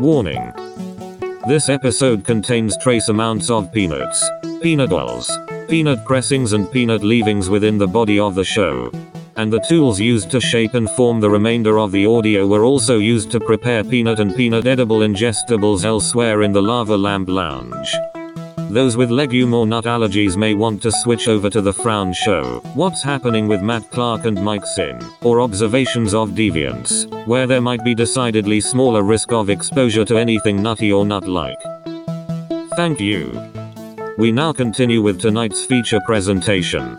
Warning. This episode contains trace amounts of peanuts, peanut oils, peanut pressings and peanut leavings within the body of the show. And the tools used to shape and form the remainder of the audio were also used to prepare peanut and peanut edible ingestibles elsewhere in the Lava Lamp Lounge. Those with legume or nut allergies may want to switch over to the Frow Show, What's Happening with Matt Clark and Mike Sin, or Observations of Deviance, where there might be decidedly smaller risk of exposure to anything nutty or nut-like. Thank you. We now continue with tonight's feature presentation.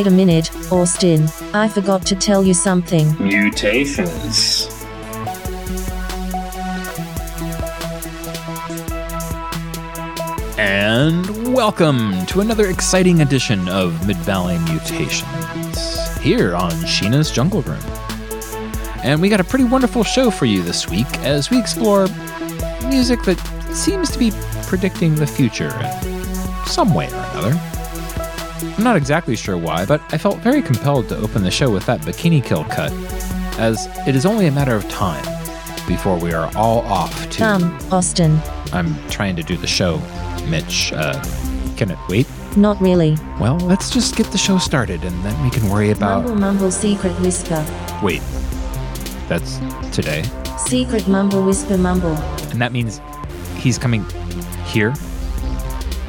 Wait a minute, Austin. I forgot to tell you something. Mutations. And welcome to another exciting edition of Mid Valley Mutations here on Sheena's Jungle Room. And we got a pretty wonderful show for you this week as we explore music that seems to be predicting the future in some way or another. I'm not exactly sure why, but I felt very compelled to open the show with that Bikini Kill cut, as it is only a matter of time before we are all off to. Um, Austin. I'm trying to do the show, Mitch. Uh, can it wait? Not really. Well, let's just get the show started and then we can worry about. Mumble mumble secret whisper. Wait. That's today. Secret mumble whisper mumble. And that means he's coming here?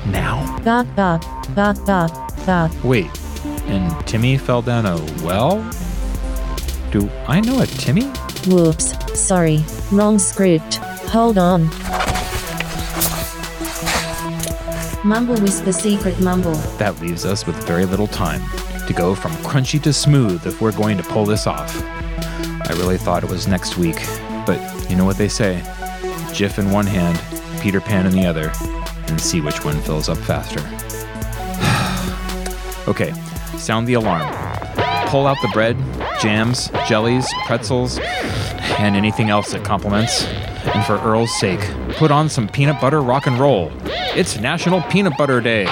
Now? Bark bark. Bark bark. Wait. And Timmy fell down a well? Do I know a Timmy? Whoops. Sorry. Wrong script. Hold on. Mumble whisper secret mumble. That leaves us with very little time to go from crunchy to smooth if we're going to pull this off. I really thought it was next week, but you know what they say Jif in one hand, Peter Pan in the other, and see which one fills up faster. Okay, sound the alarm. Pull out the bread, jams, jellies, pretzels, and anything else that complements. And for Earl's sake, put on some peanut butter rock and roll. It's National Peanut Butter Day.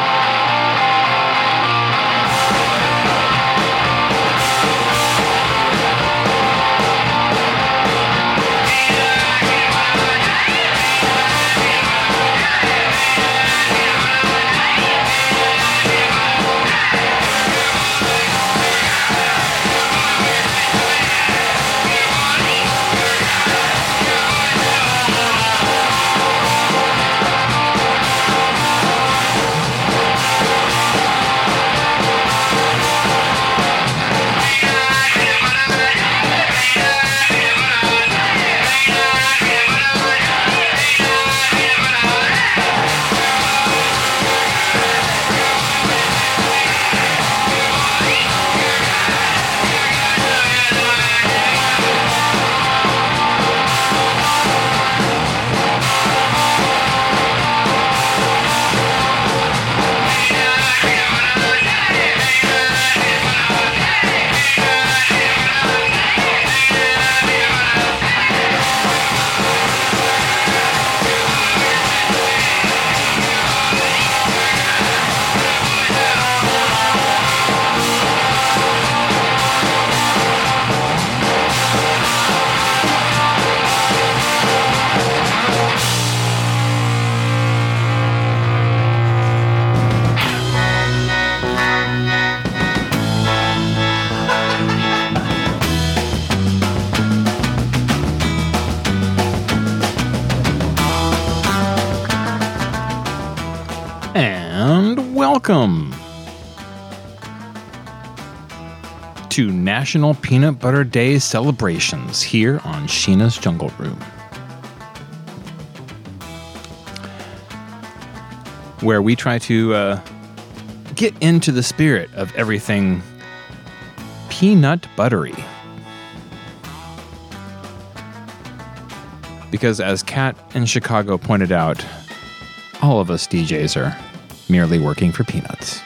National Peanut Butter Day celebrations here on Sheena's Jungle Room. Where we try to uh, get into the spirit of everything peanut buttery. Because as Kat in Chicago pointed out, all of us DJs are merely working for peanuts.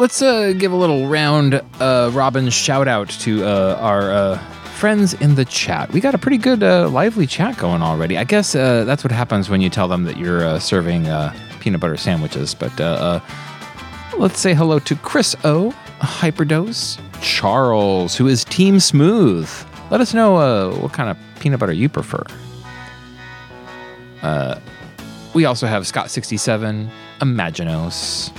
Let's uh, give a little round uh, robin shout out to uh, our uh, friends in the chat. We got a pretty good, uh, lively chat going already. I guess uh, that's what happens when you tell them that you're serving peanut butter sandwiches. But let's say hello to Chris O, Hyperdose, Charles, who is Team Smooth. Let us know what kind of peanut butter you prefer. We also have Scott67, Imaginos,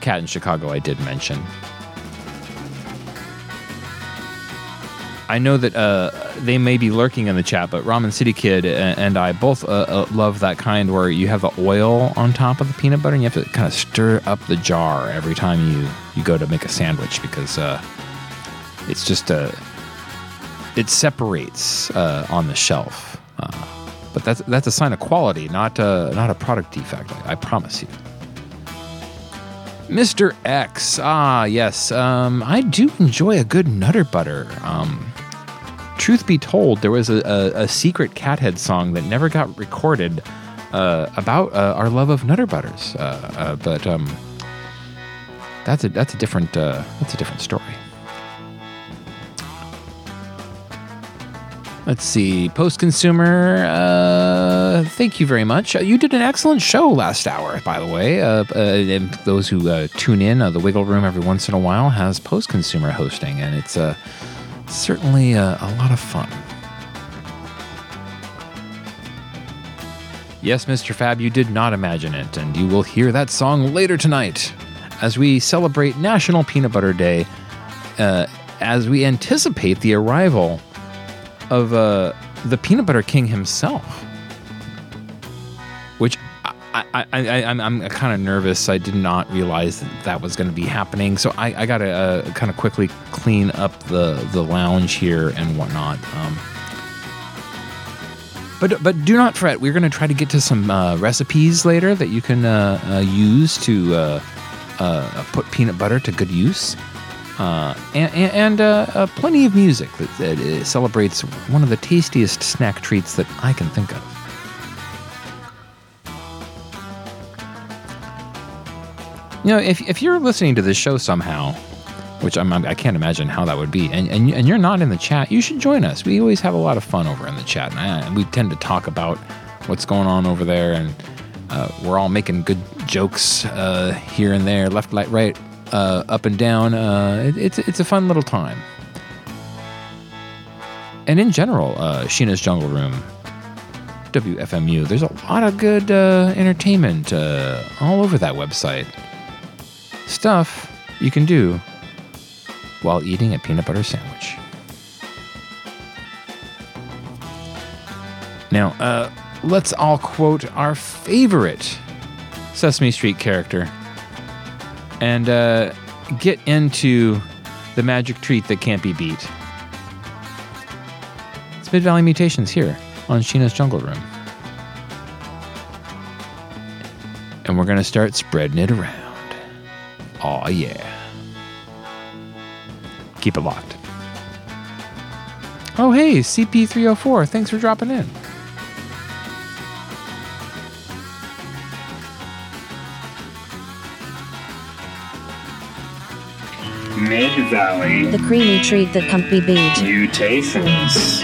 Cat in Chicago, I did mention. I know that uh, they may be lurking in the chat, but Ramen City Kid and I both uh, uh, love that kind where you have the oil on top of the peanut butter and you have to kind of stir up the jar every time you, you go to make a sandwich because uh, it's just a it separates uh, on the shelf. Uh, but that's that's a sign of quality, not uh, not a product defect. I, I promise you. Mr. X, ah yes, um, I do enjoy a good Nutter Butter. Um, truth be told, there was a, a, a secret Cathead song that never got recorded uh, about uh, our love of Nutter Butters, uh, uh, but um, that's a that's a different uh, that's a different story. Let's see. Post consumer, uh, thank you very much. Uh, you did an excellent show last hour, by the way. Uh, uh, and those who uh, tune in, uh, the Wiggle Room every once in a while has post consumer hosting, and it's certainly uh, a lot of fun. Yes, Mr. Fab, you did not imagine it, and you will hear that song later tonight as we celebrate National Peanut Butter Day, uh, as we anticipate the arrival of uh, the Peanut Butter King himself, which I, I, I, I'm, I'm kind of nervous. I did not realize that that was going to be happening, so I, I got to uh, kind of quickly clean up the the lounge here and whatnot. Um, But but do not fret. We're going to try to get to some uh, recipes later that you can uh, uh, use to uh, uh, put peanut butter to good use, uh, and and, uh, uh, plenty of music that, that uh, celebrates one of the tastiest snack treats that I can think of. You know, if, if you're listening to this show somehow, which I'm, I can't imagine how that would be, and, and, and you're not in the chat, you should join us. We always have a lot of fun over in the chat, and, I, we tend to talk about what's going on over there, and uh, we're all making good jokes uh, here and there, left, right, right, uh, up and down. Uh, it, it's, it's a fun little time. And in general, uh, Sheena's Jungle Room, WFMU, there's a lot of good uh, entertainment uh, all over that website stuff you can do while eating a peanut butter sandwich. Now, uh, let's all quote our favorite Sesame Street character and uh, get into the magic treat that can't be beat. It's Mid Valley Mutations here on Sheena's Jungle Room. And we're going to start spreading it around. Aw, yeah. Keep it locked. Oh, hey, CP304. Thanks for dropping in. Mid Valley The creamy treat that can't be beat. mutations.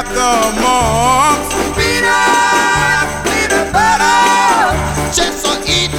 Chapter amongst Peanut, peanut butter, just so eat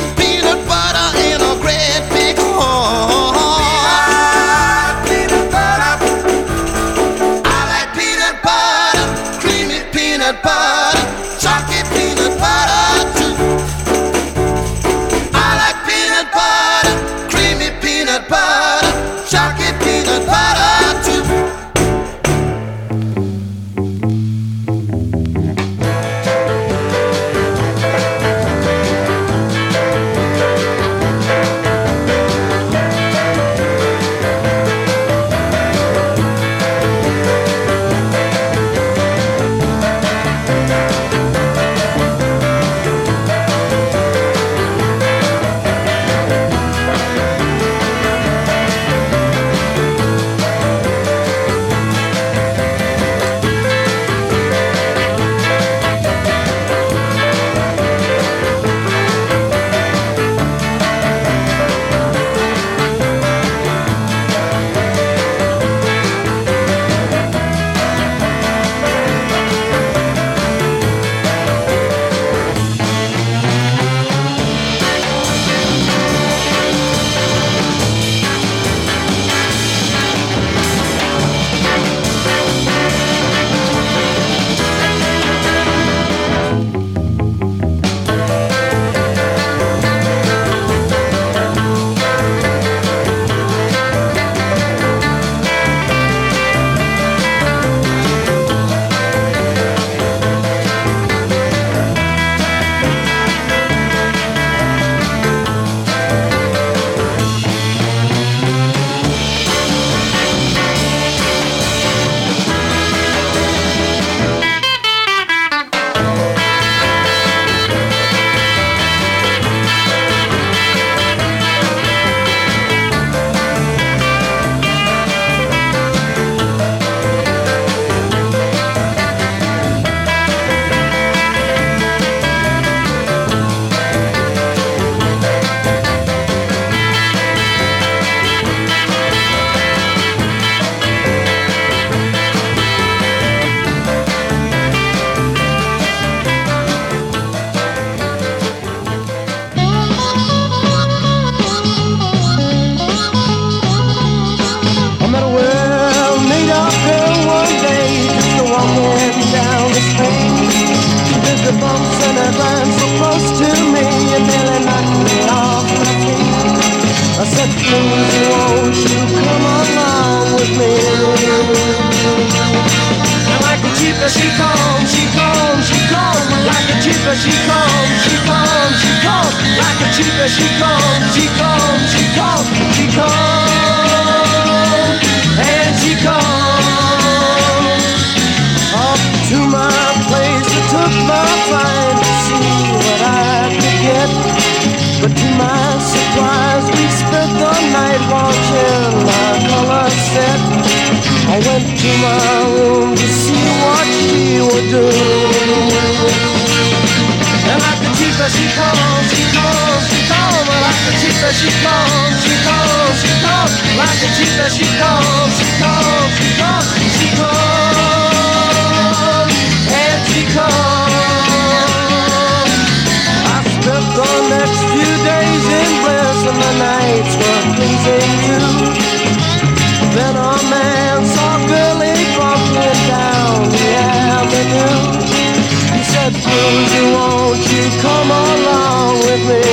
few days in bliss and the nights were pleasing too. Then a man saw Billy Bumpkin down the avenue. He said, Bluesy, won't you come along with me?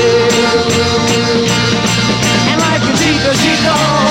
And like a cheetah, she goes.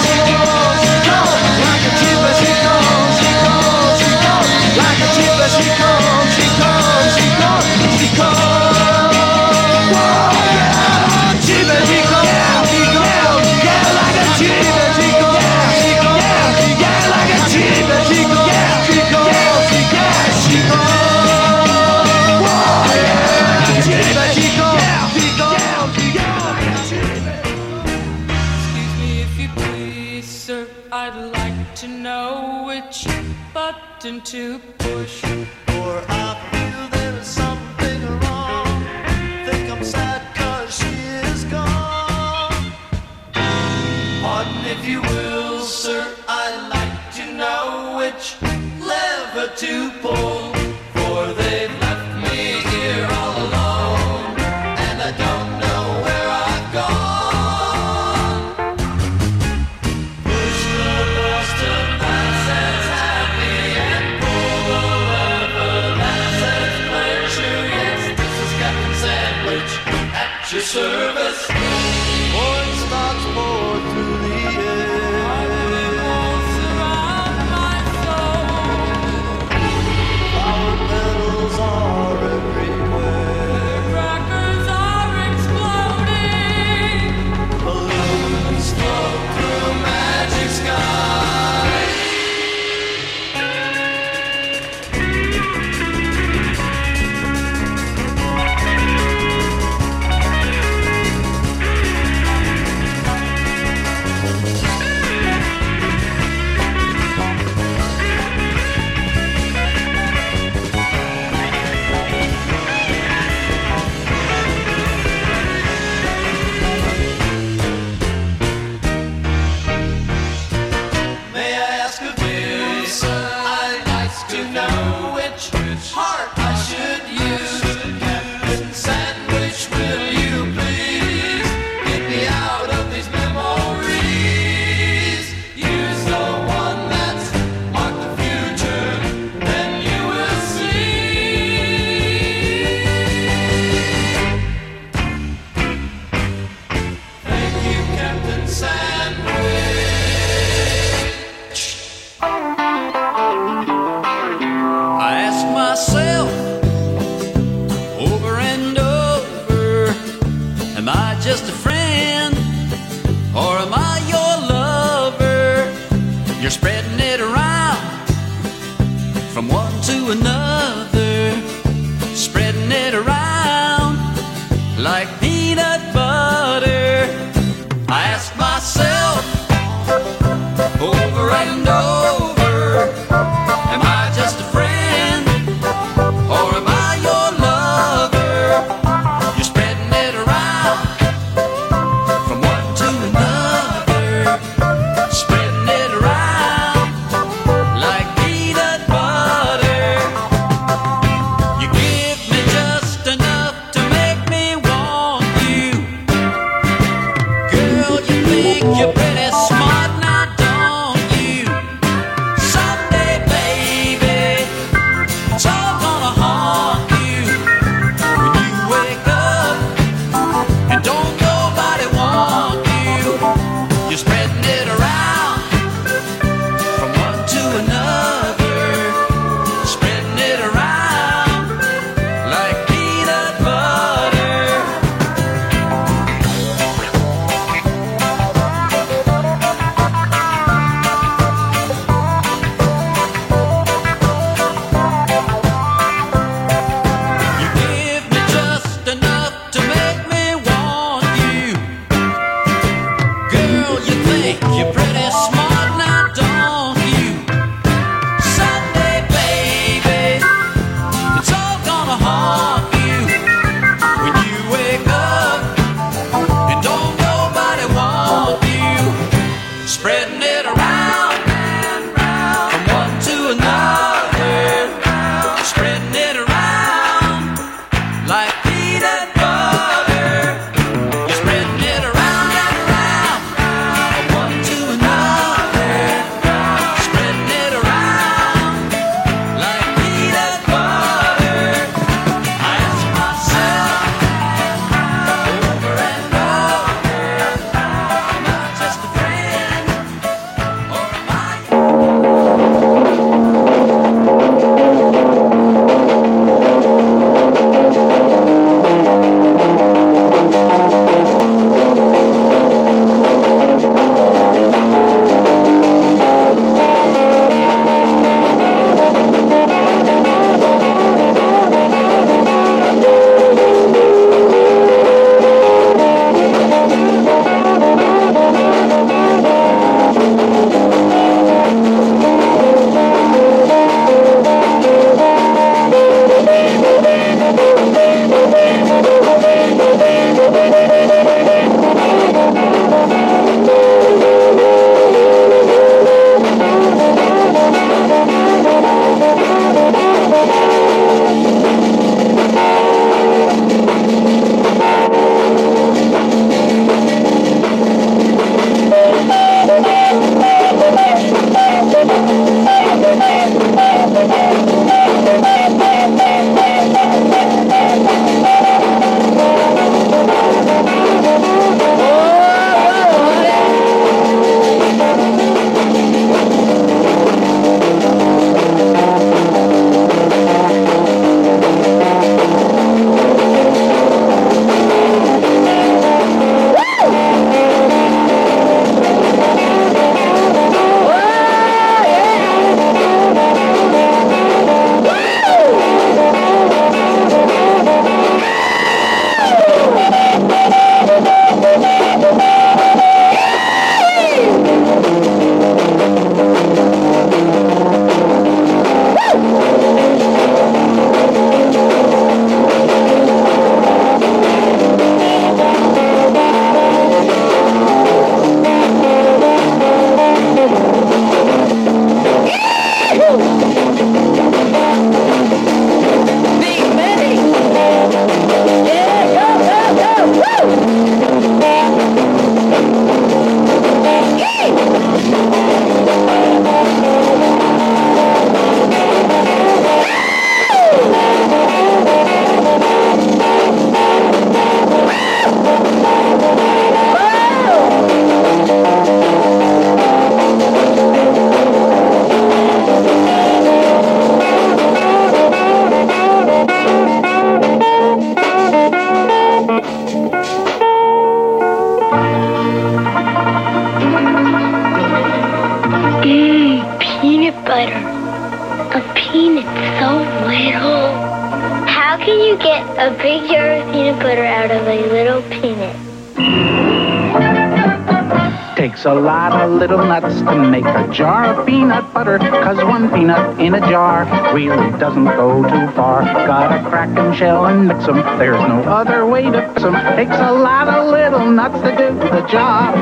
Lot of little nuts to make a jar of peanut butter. Cause one peanut in a jar really doesn't go too far. Gotta crack 'em, shell and mix mix 'em. There's no other way to fix 'em. Takes a lot of little nuts to do the job.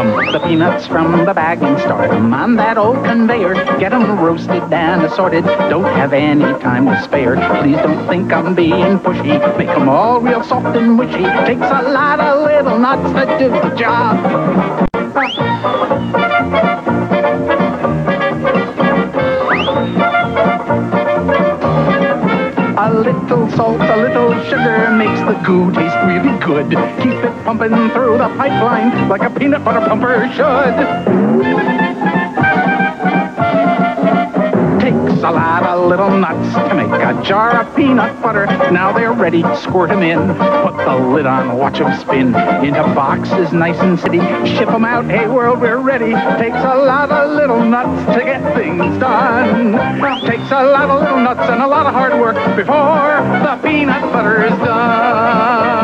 The peanuts from the bag and start 'em on that old conveyor. Get 'em roasted and assorted. Don't have any time to spare. Please don't think I'm being pushy. Make 'em all real soft and mushy. Takes a lot of little nuts to do the job. Salt, a little sugar makes the goo taste really good. Keep it pumping through the pipeline like a peanut butter pumper should. A lot of little nuts to make a jar of peanut butter. Now they're ready, squirt 'em in. Put the lid on, watch 'em spin. Into boxes nice and steady. Ship 'em out, hey world, we're ready. Takes a lot of little nuts to get things done. Takes a lot of little nuts and a lot of hard work before the peanut butter is done.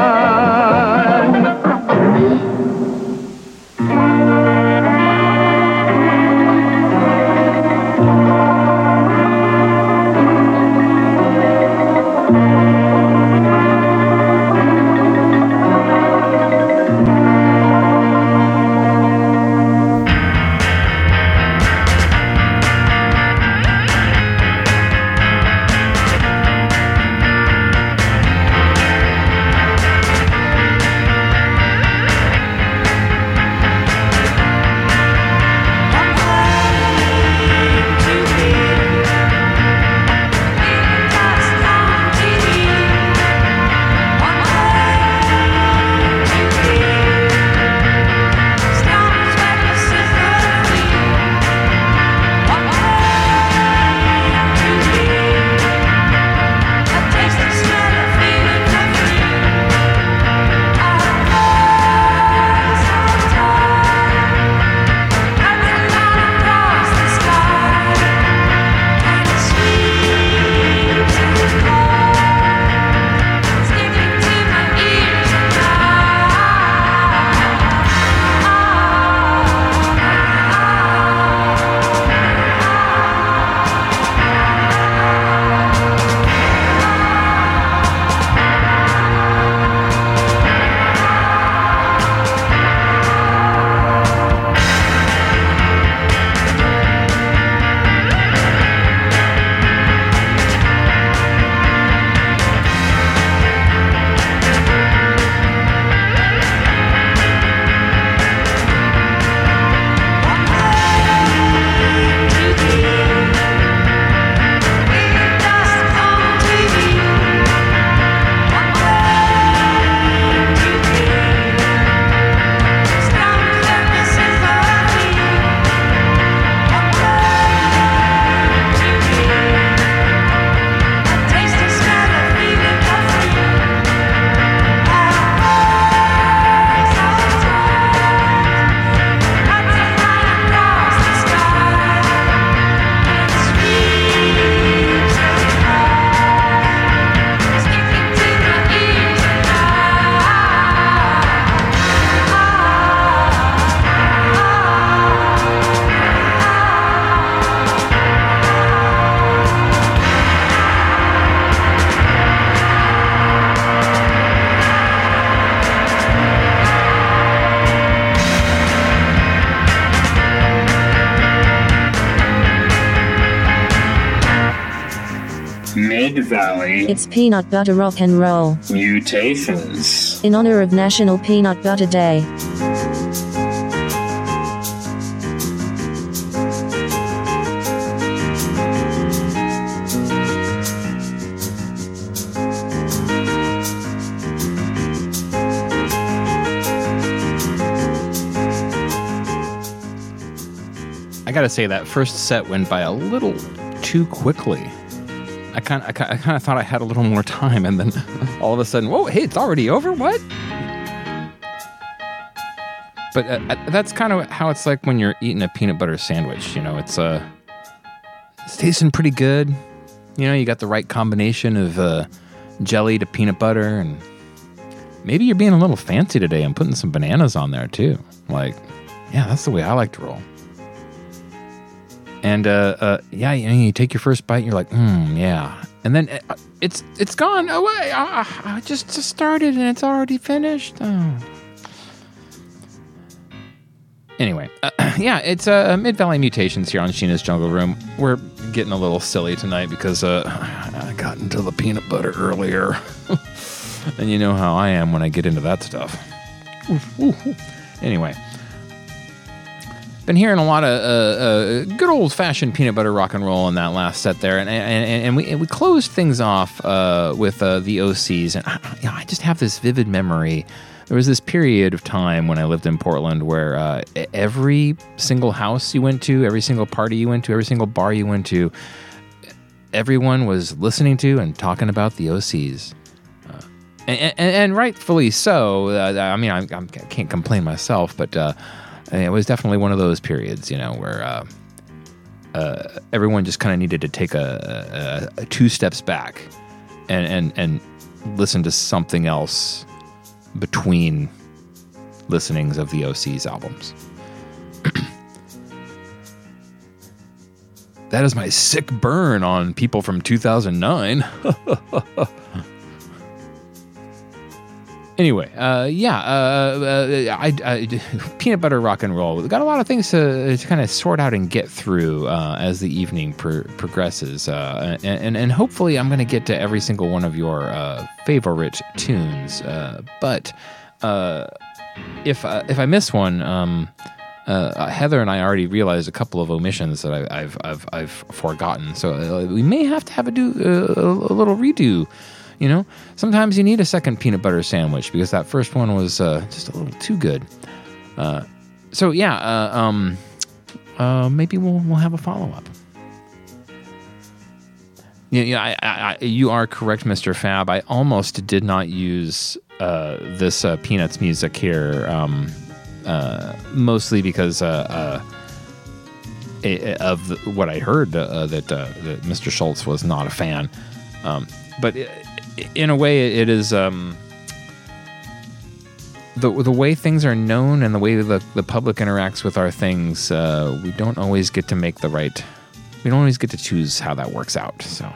It's peanut butter rock and roll. Mutations. In honor of National Peanut Butter Day. I gotta say, that first set went by a little too quickly. I kind I kind of thought I had a little more time, and then all of a sudden, whoa, hey, it's already over. What? But uh, uh, that's kind of how it's like when you're eating a peanut butter sandwich. You know, it's uh, it's tasting pretty good. You know, you got the right combination of uh, jelly to peanut butter, and maybe you're being a little fancy today and putting some bananas on there too. Like, yeah, that's the way I like to roll. And uh, uh, yeah, you, you take your first bite, and you're like, mm, yeah, and then uh, it's it's gone away. I, I- just just started and it's already finished. Oh. Anyway, uh, yeah, it's uh, Mid Valley Mutations here on Sheena's Jungle Room. We're getting a little silly tonight because uh, I got into the peanut butter earlier. and you know how I am when I get into that stuff. Oof, oof, oof. Anyway, been hearing a lot of uh, uh, good old fashioned peanut butter rock and roll in that last set there, and and, and we and we closed things off uh, with uh, the OCs, and I, you know, I just have this vivid memory. There was this period of time when I lived in Portland where uh, every single house you went to, every single party you went to, every single bar you went to, everyone was listening to and talking about the OCs. Uh, and, and, rightfully so. I mean, I, I can't complain myself, but uh, it was definitely one of those periods, you know, where uh, uh, everyone just kind of needed to take a, a, a two steps back and, and, and listen to something else between listenings of the OC's albums. that is my sick burn on people from 2009. Anyway, uh, yeah, uh, uh, I, I, peanut butter rock and roll. We've got a lot of things to, to kind of sort out and get through uh, as the evening pro- progresses, uh, and, and and hopefully I'm going to get to every single one of your uh, favorite tunes. But if if I miss one, um, uh, Heather and I already realized a couple of omissions that I, I've I've I've forgotten. So we may have to have a do uh, a little redo. You know, sometimes you need a second peanut butter sandwich because that first one was uh, just a little too good. Uh, so yeah, uh, um, uh, maybe we'll we'll have a follow up. Yeah, yeah, I, I, I, you are correct, Mr. Fab. I almost did not use uh, this uh, Peanuts music here, um, uh, mostly because uh, uh, of what I heard uh, that, uh, that Mr. Schulz was not a fan. Um, but i in a way, it is um, the the way things are known and the way the the public interacts with our things. Uh, we don't always get to make the right. We don't always get to choose how that works out. So.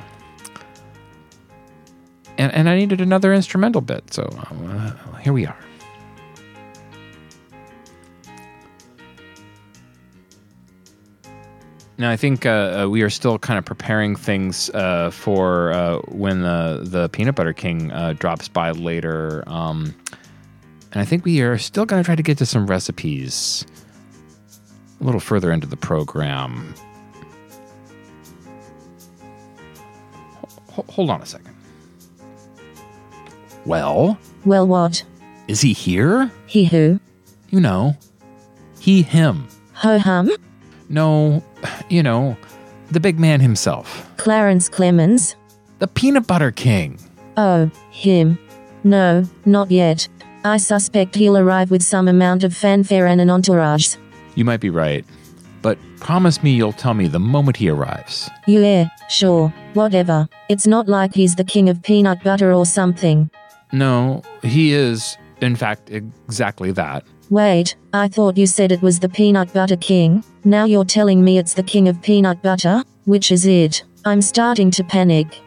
And, and I needed another instrumental bit, so uh, here we are. Now I think uh, uh, we are still kind of preparing things uh, for uh, when the the Peanut Butter King uh, drops by later, um, and I think we are still going to try to get to some recipes a little further into the program. Ho- hold on a second. Well, Well, what? is he here? He who? You know, he, him. Ho hum? No, you know, the big man himself, Clarence Clemons? the Peanut Butter King. Oh, him. No, not yet. I suspect he'll arrive with some amount of fanfare and an entourage. You might be right, but promise me you'll tell me the moment he arrives. Yeah, sure, whatever. It's not like he's the king of peanut butter or something. No, he is, in fact, exactly that. Wait, I thought you said it was the peanut butter king. Now you're telling me it's the king of peanut butter? Which is it? I'm starting to panic.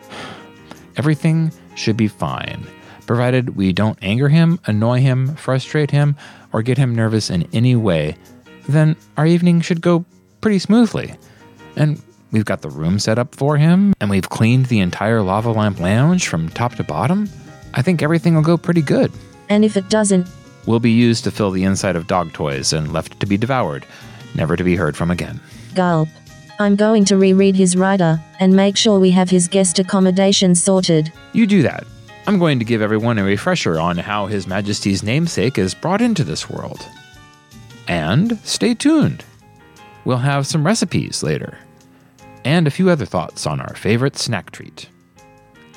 Everything should be fine, provided we don't anger him, annoy him, frustrate him, or get him nervous in any way. Then our evening should go pretty smoothly. And we've got the room set up for him, and we've cleaned the entire Lava Lamp Lounge from top to bottom. I think everything will go pretty good. And if it doesn't, Will be used to fill the inside of dog toys and left to be devoured, never to be heard from again. gulp. I'm going to reread his rider and make sure we have his guest accommodation sorted. You do that. I'm going to give everyone a refresher on how His Majesty's namesake is brought into this world. And stay tuned. We'll have some recipes later, and a few other thoughts on our favorite snack treat.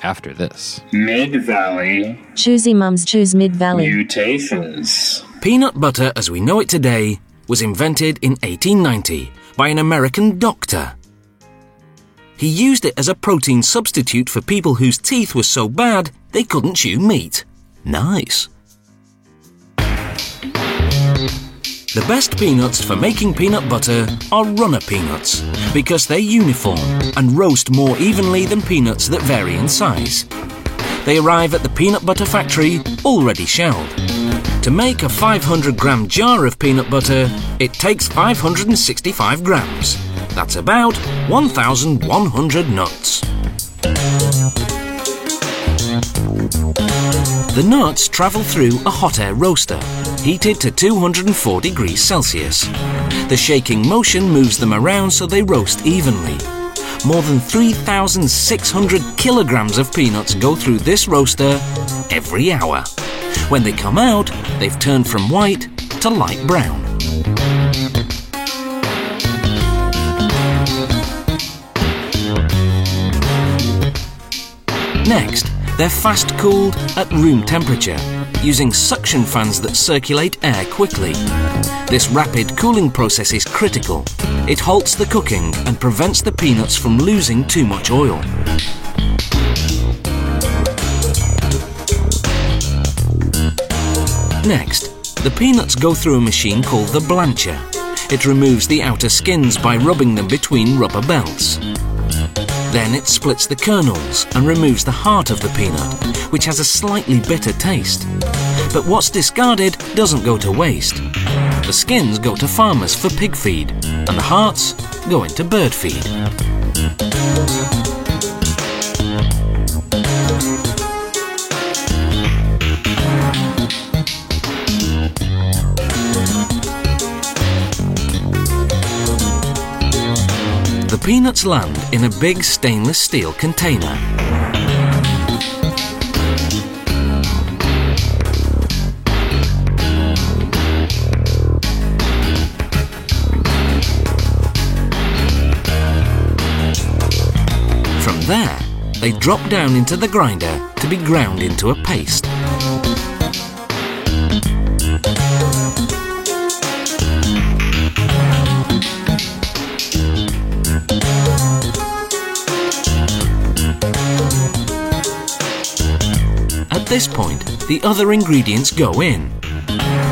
After this. Mid Valley Choosy mums choose Mid Valley. mutations. Peanut butter as we know it today was invented in 1890 by an American doctor. He used it as a protein substitute for people whose teeth were so bad they couldn't chew meat. Nice. The best peanuts for making peanut butter are runner peanuts because they're uniform and roast more evenly than peanuts that vary in size. They arrive at the peanut butter factory already shelled. To make a 500 gram jar of peanut butter, it takes 565 grams. That's about 1,100 nuts. The nuts travel through a hot air roaster, heated to 204 degrees Celsius. The shaking motion moves them around so they roast evenly. More than 3,600 kilograms of peanuts go through this roaster every hour. When they come out, they've turned from white to light brown. Next, they're fast cooled at room temperature using suction fans that circulate air quickly. This rapid cooling process is critical. It halts the cooking and prevents the peanuts from losing too much oil. Next, the peanuts go through a machine called the blancher. It removes the outer skins by rubbing them between rubber belts. Then it splits the kernels and removes the heart of the peanut, which has a slightly bitter taste. But what's discarded doesn't go to waste. The skins go to farmers for pig feed, and the hearts go into bird feed. Peanuts land in a big stainless steel container. From there, they drop down into the grinder to be ground into a paste. This point, the other ingredients go in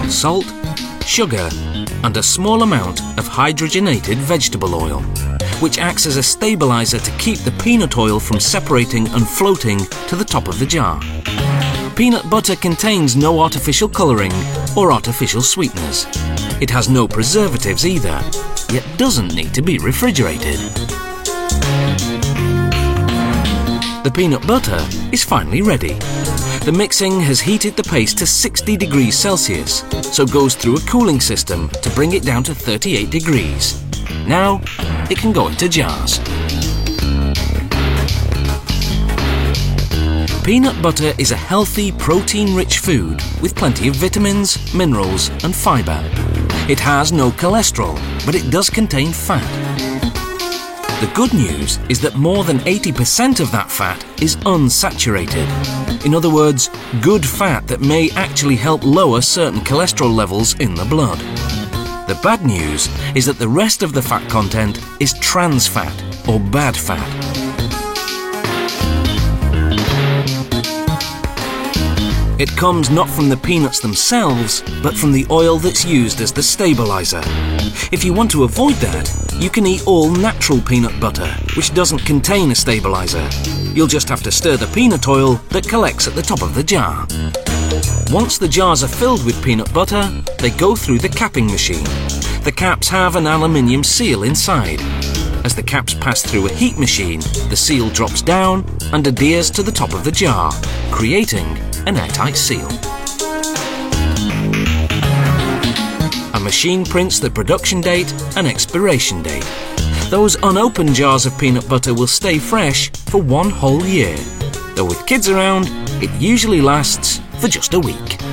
salt, sugar, and a small amount of hydrogenated vegetable oil, which acts as a stabilizer to keep the peanut oil from separating and floating to the top of the jar. Peanut butter contains no artificial colouring or artificial sweeteners. It has no preservatives either, yet doesn't need to be refrigerated. The peanut butter is finally ready. The mixing has heated the paste to 60 degrees Celsius, so goes through a cooling system to bring it down to 38 degrees. Now, it can go into jars. Peanut butter is a healthy, protein rich food with plenty of vitamins, minerals, and fibre. It has no cholesterol, but it does contain fat. The good news is that more than 80% of that fat is unsaturated. In other words, good fat that may actually help lower certain cholesterol levels in the blood. The bad news is that the rest of the fat content is trans fat or bad fat. It comes not from the peanuts themselves, but from the oil that's used as the stabilizer. If you want to avoid that, you can eat all natural peanut butter, which doesn't contain a stabilizer. You'll just have to stir the peanut oil that collects at the top of the jar. Once the jars are filled with peanut butter, they go through the capping machine. The caps have an aluminium seal inside. As the caps pass through a heat machine, the seal drops down and adheres to the top of the jar, creating an airtight seal. Machine prints the production date and expiration date. Those unopened jars of peanut butter will stay fresh for one whole year. Though with kids around, it usually lasts for just a week.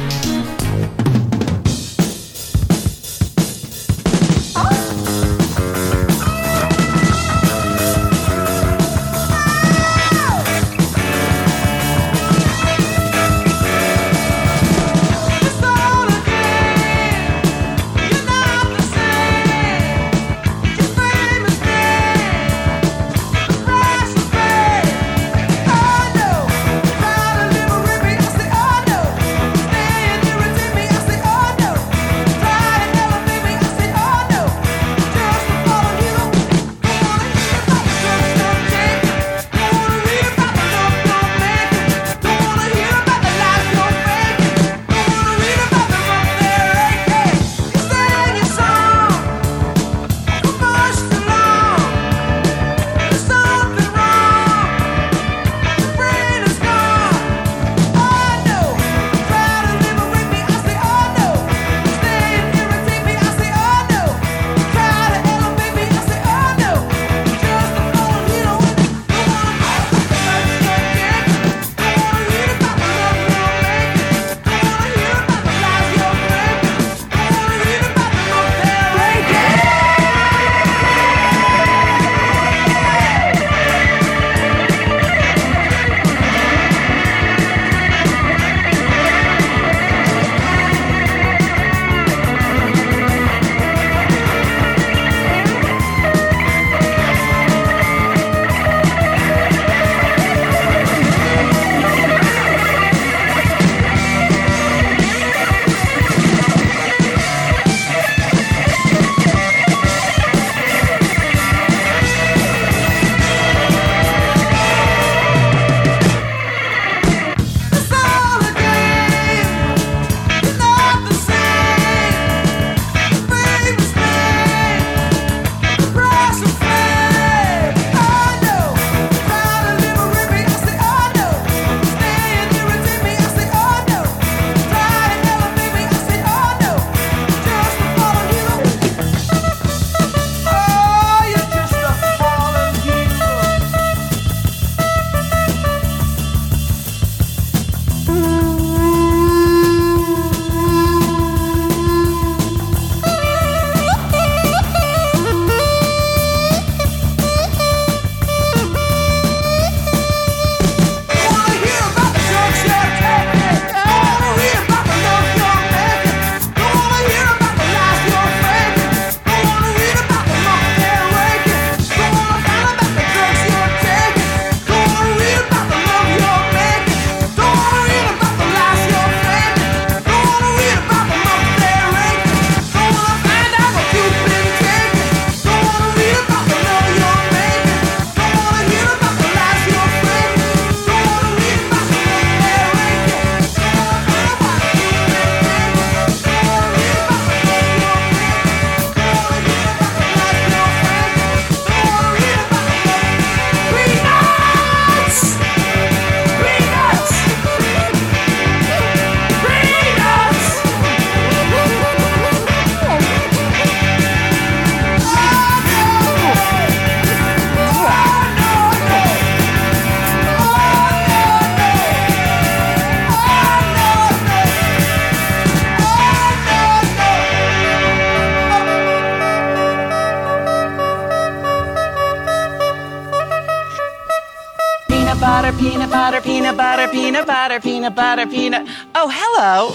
Butter, peanut butter, peanut. Oh, hello.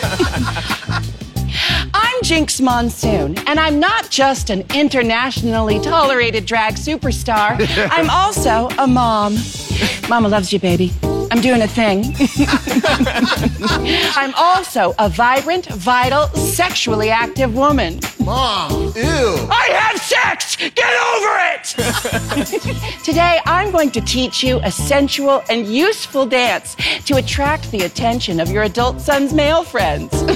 I'm Jinx Monsoon, and I'm not just an internationally tolerated drag superstar. I'm also a mom. Mama loves you, baby. I'm doing a thing. I'm also a vibrant, vital, sexually active woman. Mom, ew. I have sex! Get over it! Today, I'm going to teach you a sensual and useful dance to attract the attention of your adult son's male friends.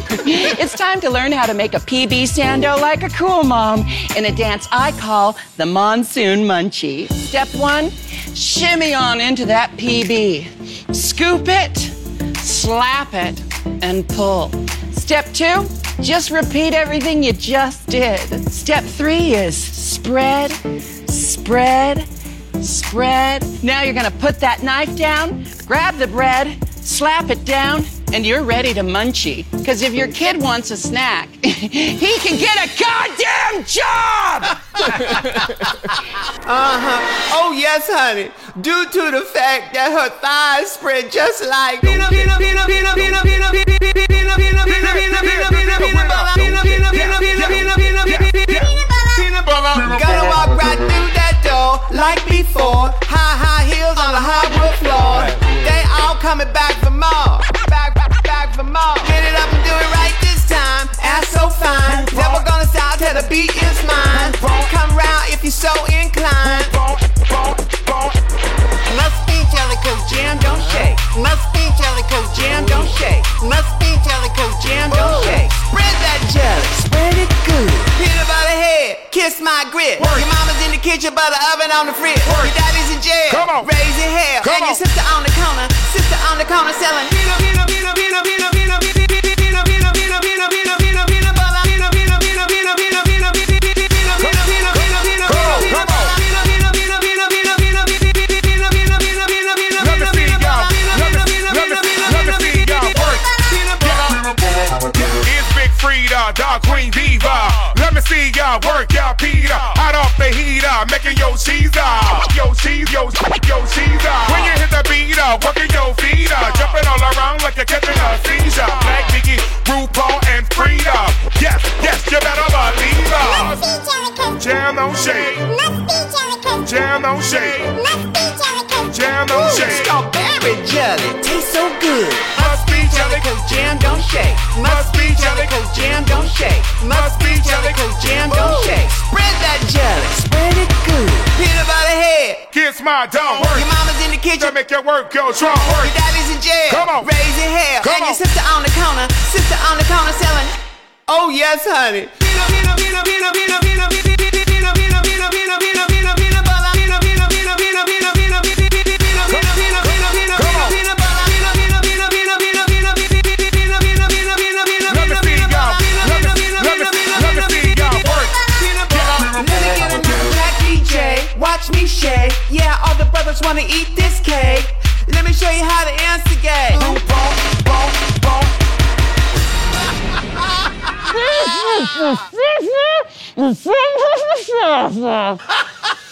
it's time to learn how to make a PB Sando like a cool mom in a dance I call the Monsoon Munchie. Step one, shimmy on into that PB. Scoop it, slap it, and pull. Step two, just repeat everything you just did. Step three is spread, spread, spread. Now you're gonna put that knife down, grab the bread, slap it down, and you're ready to munchie. Because if your kid wants a snack, he can get a goddamn job! Uh-huh. Oh yes, honey. Due to the fact that her thighs spread just like peanut, peanut, peanut, peanut, peanut, peanut, peanut, peanut, peanut, peanut, peanut, peanut, peanut, peanut butter, peanut, peanut, peanut, peanut, peanut, peanut, peanut, peanut butter. Gotta walk right through that door like before. High, high heels on the hardwood floor. They all coming back for more. Back, back, back for more. Get it up and do it right this time. Ass so fine. Never gonna stop till the beat is mine. Come round if you're so inclined. Must be jelly cause jam don't shake. Must be jelly cause jam don't shake. Must be jelly cause jam don't shake. Spread that jelly, kiss my grit. Your mama's in the kitchen, but the oven on the fridge. Your daddy's in jail, Come on. raise your hair. Come and your sister on the corner, sister on the corner selling peanut, peanut, peanut, peanut, peanut, peanut, peanut, peanut, peanut, peanut, peanut, on, on. Work. Freedia, Dog Queen Diva. Let me see y'all work, y'all Peter. Hot off the heater, making your cheese up. Yo cheese, yo, yo cheese up. When you hit the beat up, working your feet up. Jumping all around like you're catching a seizure. Black Vicky, RuPaul, and Freedia. Yes, yes, you better believe us. Jam don't shake. Jam don't shake. Jam don't shake. Strawberry jelly tastes so good. Jelly Cause jam don't shake. Must be jelly Cause jam don't shake. Must be jelly Cause jam don't shake. Spread that jelly. Spread it good. Peanut butter head. Kiss my dog. Your mama's in the kitchen. To make your work go strong. Your daddy's in jail. Come on. Your hair. Come and your sister on the corner. Sister on the corner selling. Oh yes, honey. Peanut, peanut, peanut, peanut, peanut, peanut, peanut, peanut, peanut, peanut, peanut, peanut, peanut, peanut butter. Peanut, Watch me shake. Yeah, all the brothers wanna eat this cake. Let me show you how to instigate. Boom, boom, boom, boom. backwards.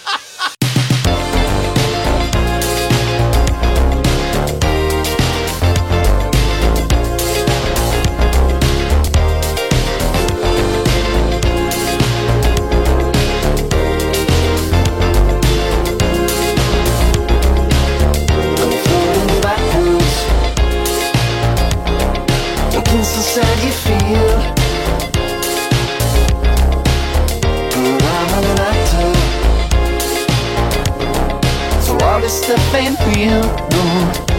So you feel. But I'm an actor. So all this stuff ain't real, no.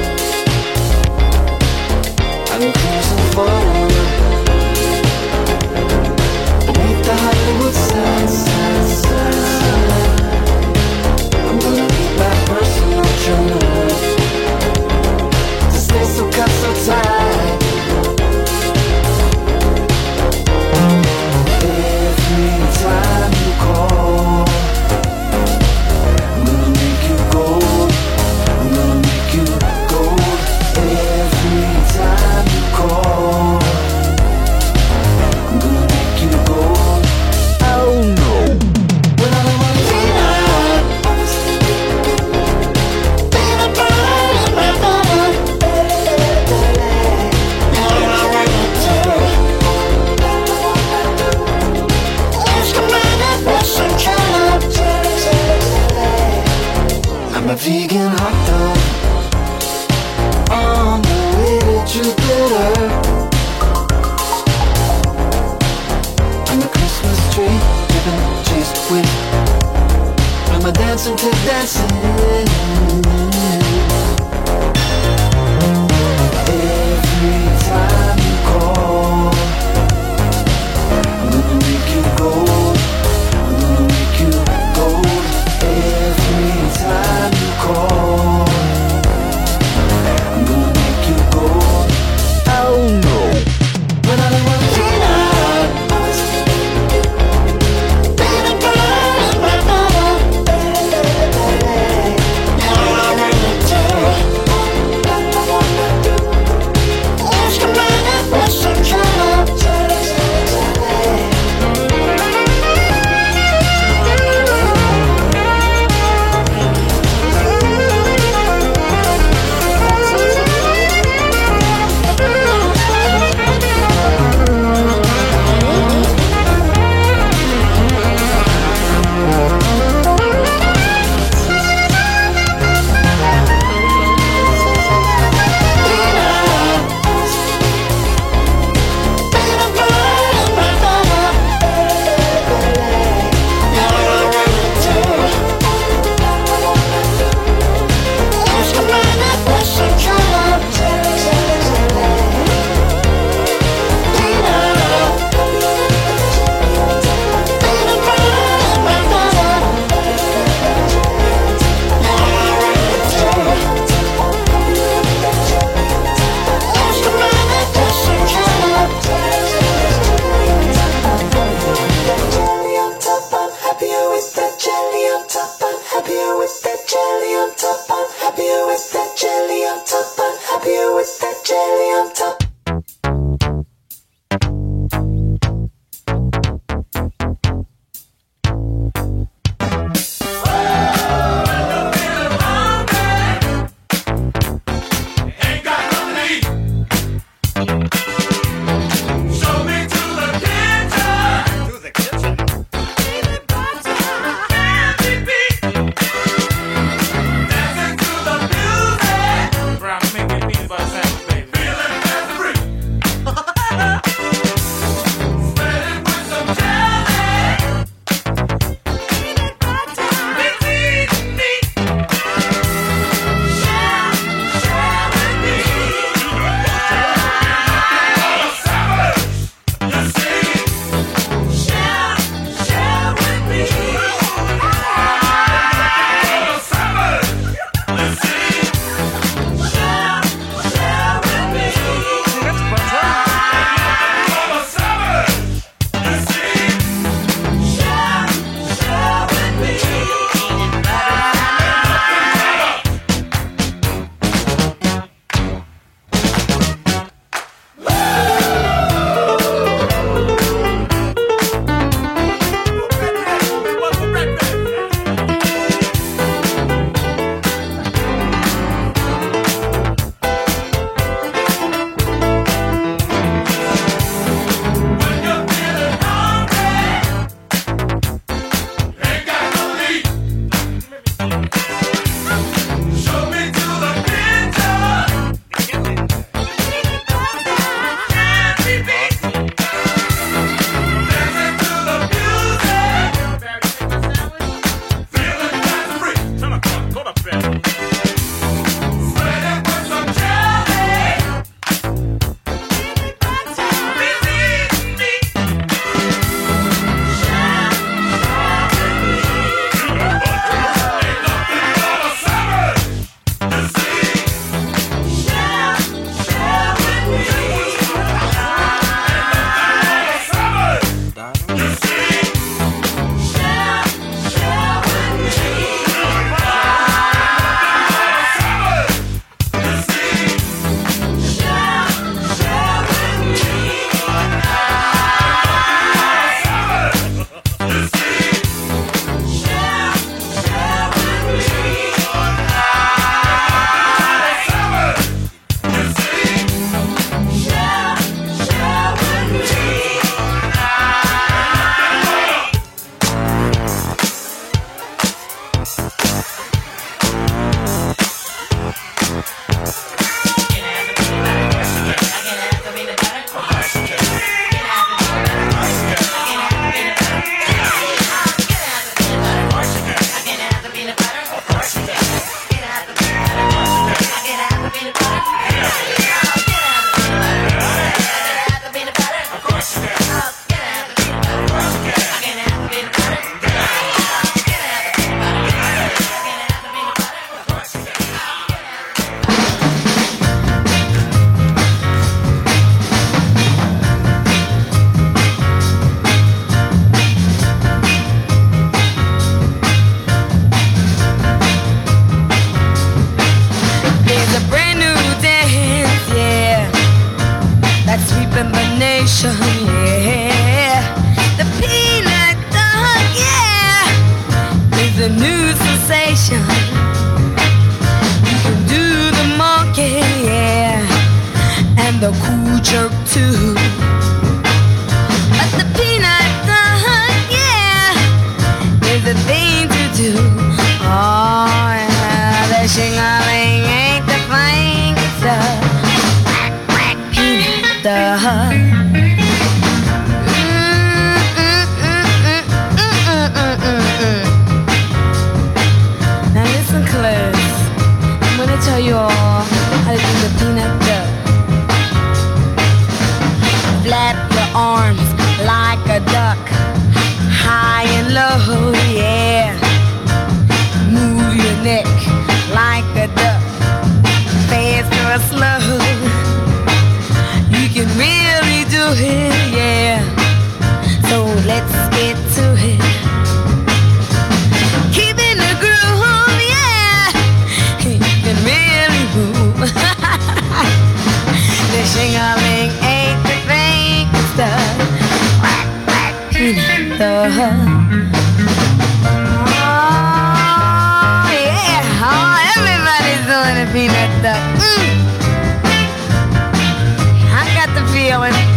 Feeling.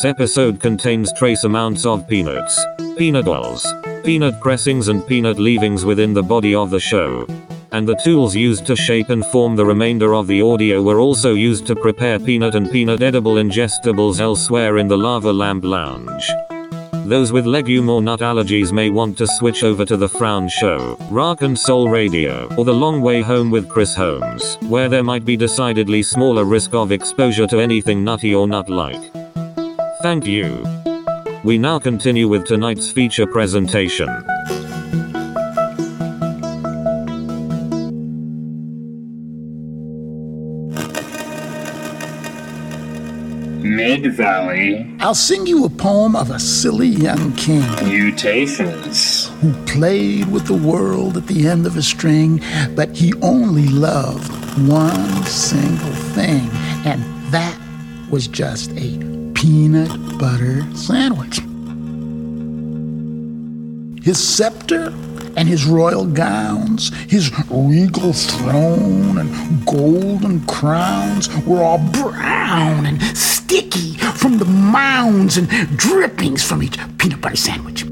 This episode contains trace amounts of peanuts, peanut oils, peanut pressings, and peanut leavings within the body of the show. and the tools used to shape and form the remainder of the audio were also used to prepare peanut and peanut edible ingestibles elsewhere in the Lava Lamp Lounge. Those with legume or nut allergies may want to switch over to the Frow Show, Rock and Soul Radio, or The Long Way Home with Chris Holmes, where there might be decidedly smaller risk of exposure to anything nutty or nut-like. Thank you. We now continue with tonight's feature presentation. Mid Valley I'll sing you a poem of a silly young king Mutations. who played with the world at the end of a string, but he only loved one single thing, and that was just a peanut butter sandwich. His scepter and his royal gowns, his regal throne and golden crowns were all brown and sticky from the mounds and drippings from each peanut butter sandwich.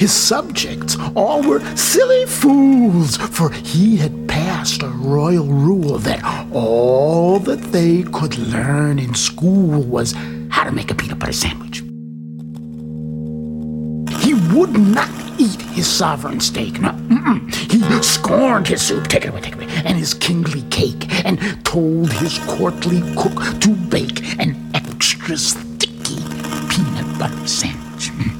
His subjects all were silly fools, for he had passed a royal rule that all that they could learn in school was how to make a peanut butter sandwich. He would not eat his sovereign steak. No, mm-mm. he scorned his soup. Take it away, take it away. And his kingly cake, and told his courtly cook to bake an extra sticky peanut butter sandwich. Mm.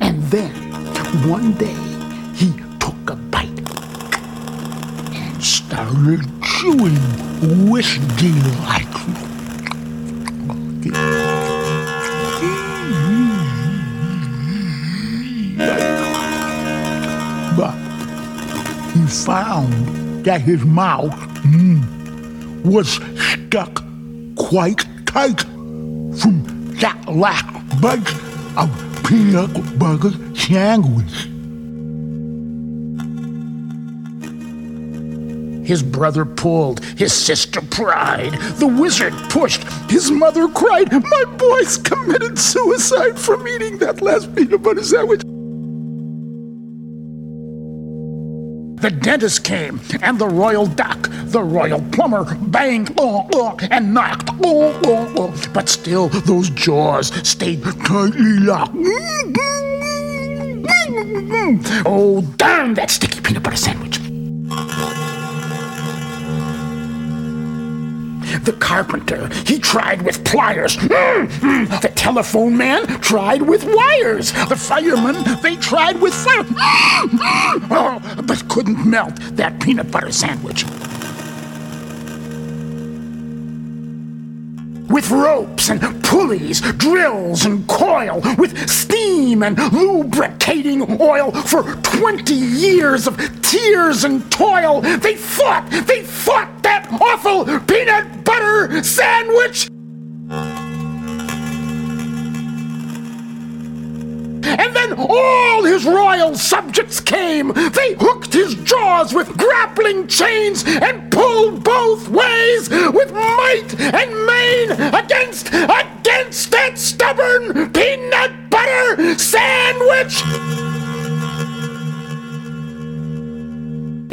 And then one day he started chewing whiskey like. But he found that his mouth mm, was stuck quite tight from that last bite of peanut butter sandwich. His brother pulled, his sister pried, the wizard pushed, his mother cried, My boy's committed suicide from eating that last peanut butter sandwich. The dentist came, and the royal duck, the royal plumber banged oh, oh, and knocked, oh, oh, oh. but still those jaws stayed tightly locked. Mm-hmm. Oh, darn that sticky peanut butter sandwich. The carpenter, he tried with pliers. Mm, mm. The telephone man tried with wires. The firemen, they tried with fire. Mm, mm. Oh, but couldn't melt that peanut butter sandwich. With ropes and pulleys, drills and coil, with steam and lubricating oil for 20 years of tears and toil, they fought, they fought that awful peanut butter sandwich. And then all his royal subjects came. They hooked his jaws with grappling chains and pulled both ways with might and main against against that stubborn peanut butter sandwich.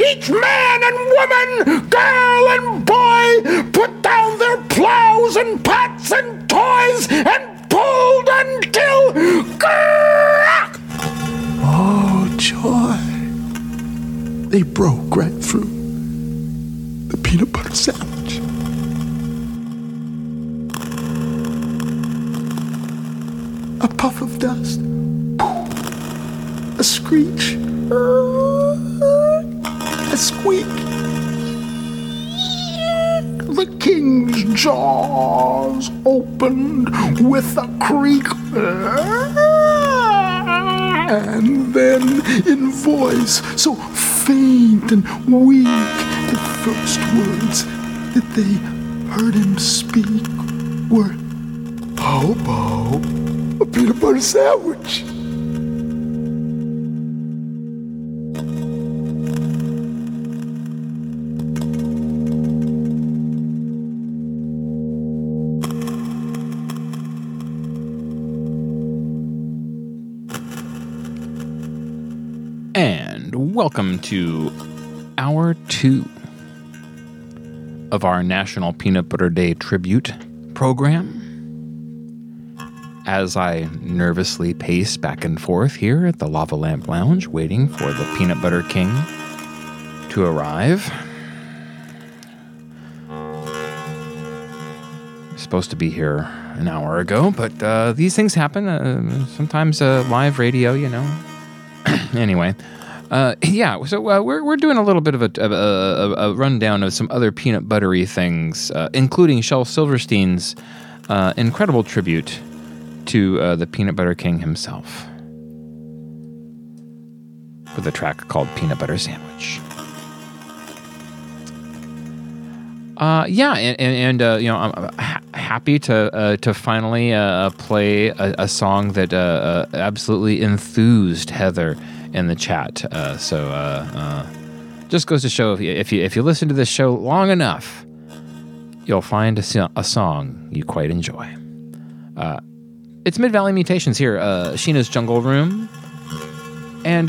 Each man and woman, girl and boy put down their plows and pots and toys and pulled until. Crack! Oh, joy. They broke right through the peanut butter sandwich. A puff of dust. A screech. A squeak. The king's jaws opened with a creak. And then, in voice so faint and weak, the first words that they heard him speak were, How a peanut butter sandwich? Welcome to hour two of our National Peanut Butter Day tribute program. As I nervously pace back and forth here at the Lava Lamp Lounge, waiting for the Peanut Butter King to arrive. Supposed to be here an hour ago, but uh, these things happen. Uh, sometimes uh, live radio, you know. anyway, uh, yeah. So uh, we're we're doing a little bit of a, a, a, rundown of some other peanut buttery things, uh, including Shel Silverstein's uh, incredible tribute to uh, the Peanut Butter King himself, with a track called "Peanut Butter Sandwich." Uh, yeah, and, and, and you know, I'm I'm ha- happy to to finally play a, a song that absolutely enthused Heather in the chat. Uh, so uh, uh, just goes to show if you, if you if you listen to this show long enough, you'll find a, a song you quite enjoy. Uh, it's Mid Valley Mutations here, uh, Sheena's Jungle Room, and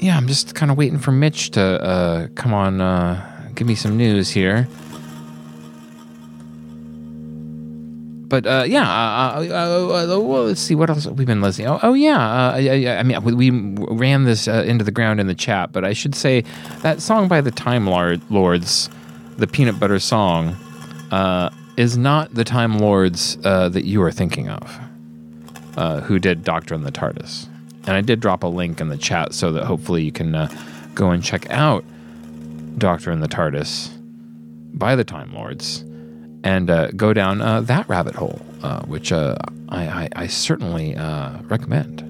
yeah, I'm just kind of waiting for Mitch to come on, give me some news here. But uh, yeah, uh, uh, uh, uh, well, let's see what else we've been listening. Oh, oh yeah, I, I, mean we, ran this into the ground in the chat, but I should say that song by the Time Lords, the Peanut Butter Song, is not the Time Lords that you are thinking of, who did Doctorin' the Tardis. And I did drop a link in the chat so that hopefully you can go and check out Doctorin' the Tardis by the Time Lords and uh, go down uh, that rabbit hole, uh, which uh, I, I, I certainly uh, recommend.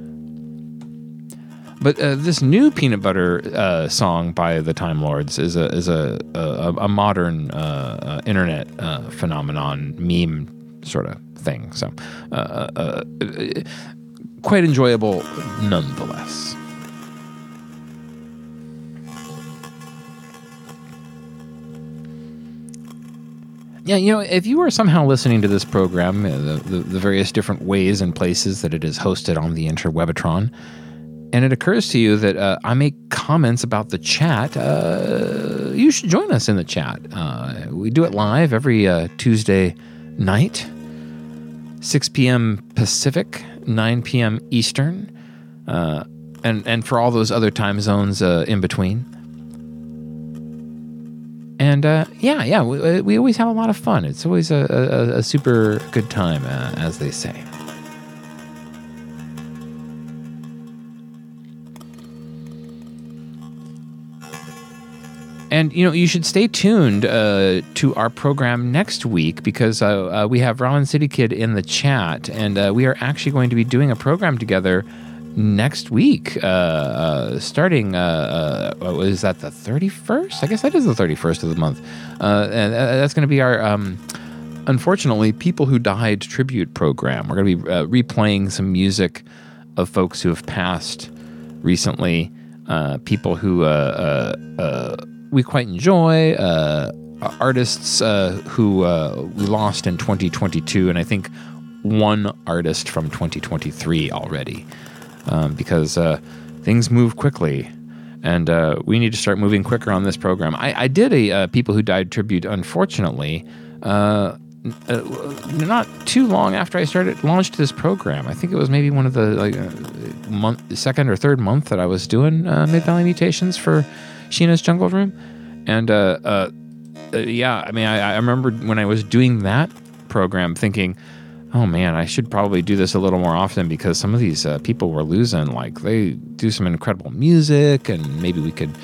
But uh, this new peanut butter song by the Time Lords is a is a a, a modern internet phenomenon, meme sort of thing. So, quite enjoyable nonetheless. Yeah, you know, if you are somehow listening to this program, uh, the, the, the various different ways and places that it is hosted on the interwebitron, and it occurs to you that uh, I make comments about the chat, uh, you should join us in the chat. Uh, we do it live every uh, Tuesday night, 6 p.m. Pacific, 9 p.m. Eastern, uh, and and for all those other time zones in between. And uh, yeah, yeah, we, we always have a lot of fun. It's always a, a, a super good time, uh, as they say. And you know, you should stay tuned uh, to our program next week because uh, uh, we have Rowan City Kid in the chat, and uh, we are actually going to be doing a program together next week, uh, uh, starting. Uh, uh, is that the thirty first? I guess that is the thirty first of the month, uh, and uh, that's going to be our. Um, unfortunately, people who died tribute program. We're going to be uh, replaying some music of folks who have passed recently, uh, people who uh, uh, uh, we quite enjoy, artists who we lost in 2022, and I think one artist from 2023 already, um, because uh, things move quickly. And uh, we need to start moving quicker on this program. I, I did a uh, people who died tribute, unfortunately, uh, uh, not too long after I started launched this program. I think it was maybe one of the like month, second or third month that I was doing Mid Valley Mutations for Sheena's Jungle Room, and yeah, I mean, I, I remember when I was doing that program, thinking, "Oh man, I should probably do this a little more often because some of these uh, people we're losing, like they do some incredible music, and maybe we could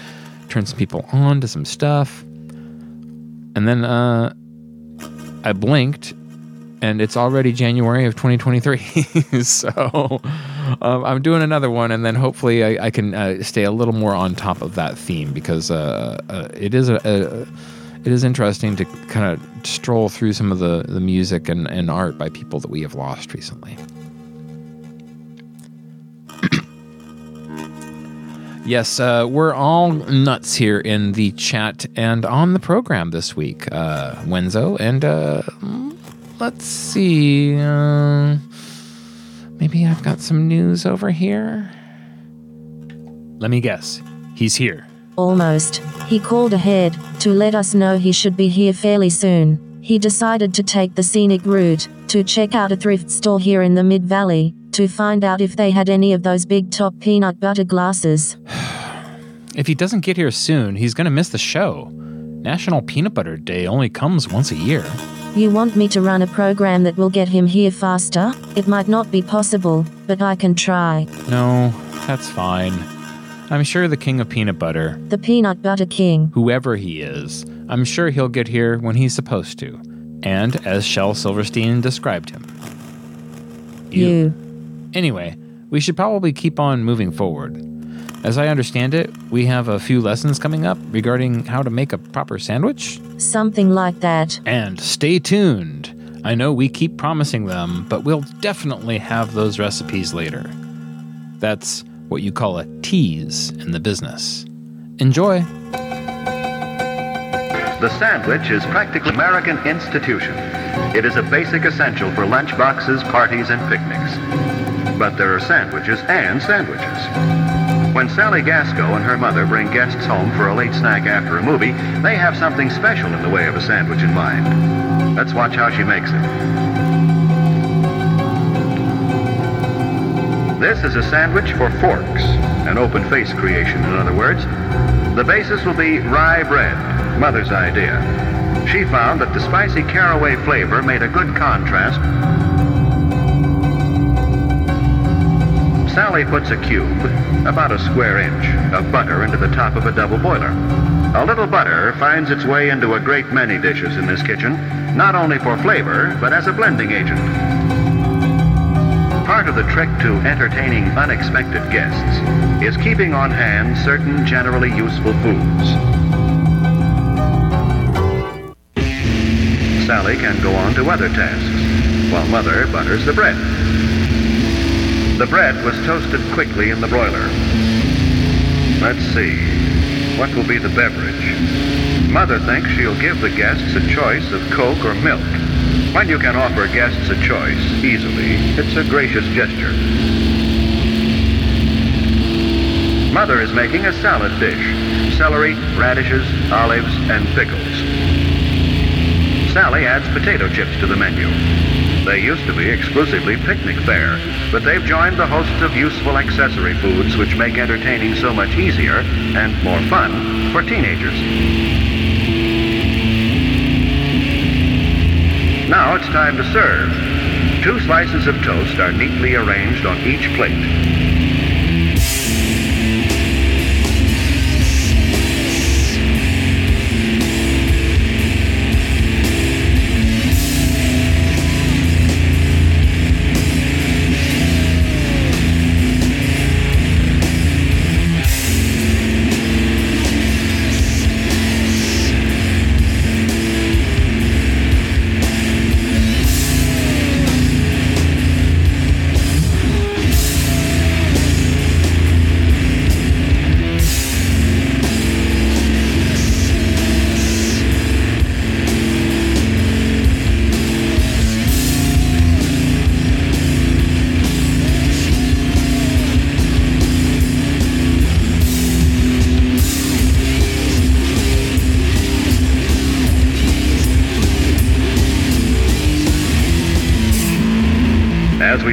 turn some people on to some stuff." And then uh, I blinked, and it's already January of 2023. so um, I'm doing another one, and then hopefully I, I can uh, stay a little more on top of that theme because uh, uh, it is a, a it is interesting to kind of stroll through some of the, the music and, and art by people that we have lost recently. Yes, uh, we're all nuts here in the chat and on the program this week, uh, Wenzo. And uh, let's see. Uh, maybe I've got some news over here. Let me guess. He's here. Almost. He called ahead to let us know he should be here fairly soon. He decided to take the scenic route to check out a thrift store here in the Mid Valley to find out if they had any of those big top peanut butter glasses. If he doesn't get here soon, he's going to miss the show. National Peanut Butter Day only comes once a year. You want me to run a program that will get him here faster? It might not be possible, but I can try. No, that's fine. I'm sure the king of peanut butter, The Peanut Butter King. whoever he is, I'm sure he'll get here when he's supposed to. And as Shel Silverstein described him. You. Anyway, we should probably keep on moving forward. As I understand it, we have a few lessons coming up regarding how to make a proper sandwich. Something like that. And stay tuned. I know we keep promising them, but we'll definitely have those recipes later. That's what you call a tease in the business. Enjoy. The sandwich is practically American institution. It is a basic essential for lunchboxes, parties, and picnics. But there are sandwiches and sandwiches. When Sally Gasco and her mother bring guests home for a late snack after a movie, they have something special in the way of a sandwich in mind. Let's watch how she makes it. This is a sandwich for forks, an open face creation, in other words. The basis will be rye bread, mother's idea. She found that the spicy caraway flavor made a good contrast. Sally puts a cube, about a square inch, of butter into the top of a double boiler. A little butter finds its way into a great many dishes in this kitchen, not only for flavor, but as a blending agent. Part of the trick to entertaining unexpected guests is keeping on hand certain generally useful foods. Sally can go on to other tasks, while Mother butters the bread. The bread was toasted quickly in the broiler. Let's see, what will be the beverage? Mother thinks she'll give the guests a choice of Coke or milk. When you can offer guests a choice easily, it's a gracious gesture. Mother is making a salad dish celery, radishes, olives, and pickles. Sally adds potato chips to the menu. They used to be exclusively picnic fare, but they've joined the host of useful accessory foods which make entertaining so much easier and more fun for teenagers. Now it's time to serve. Two slices of toast are neatly arranged on each plate.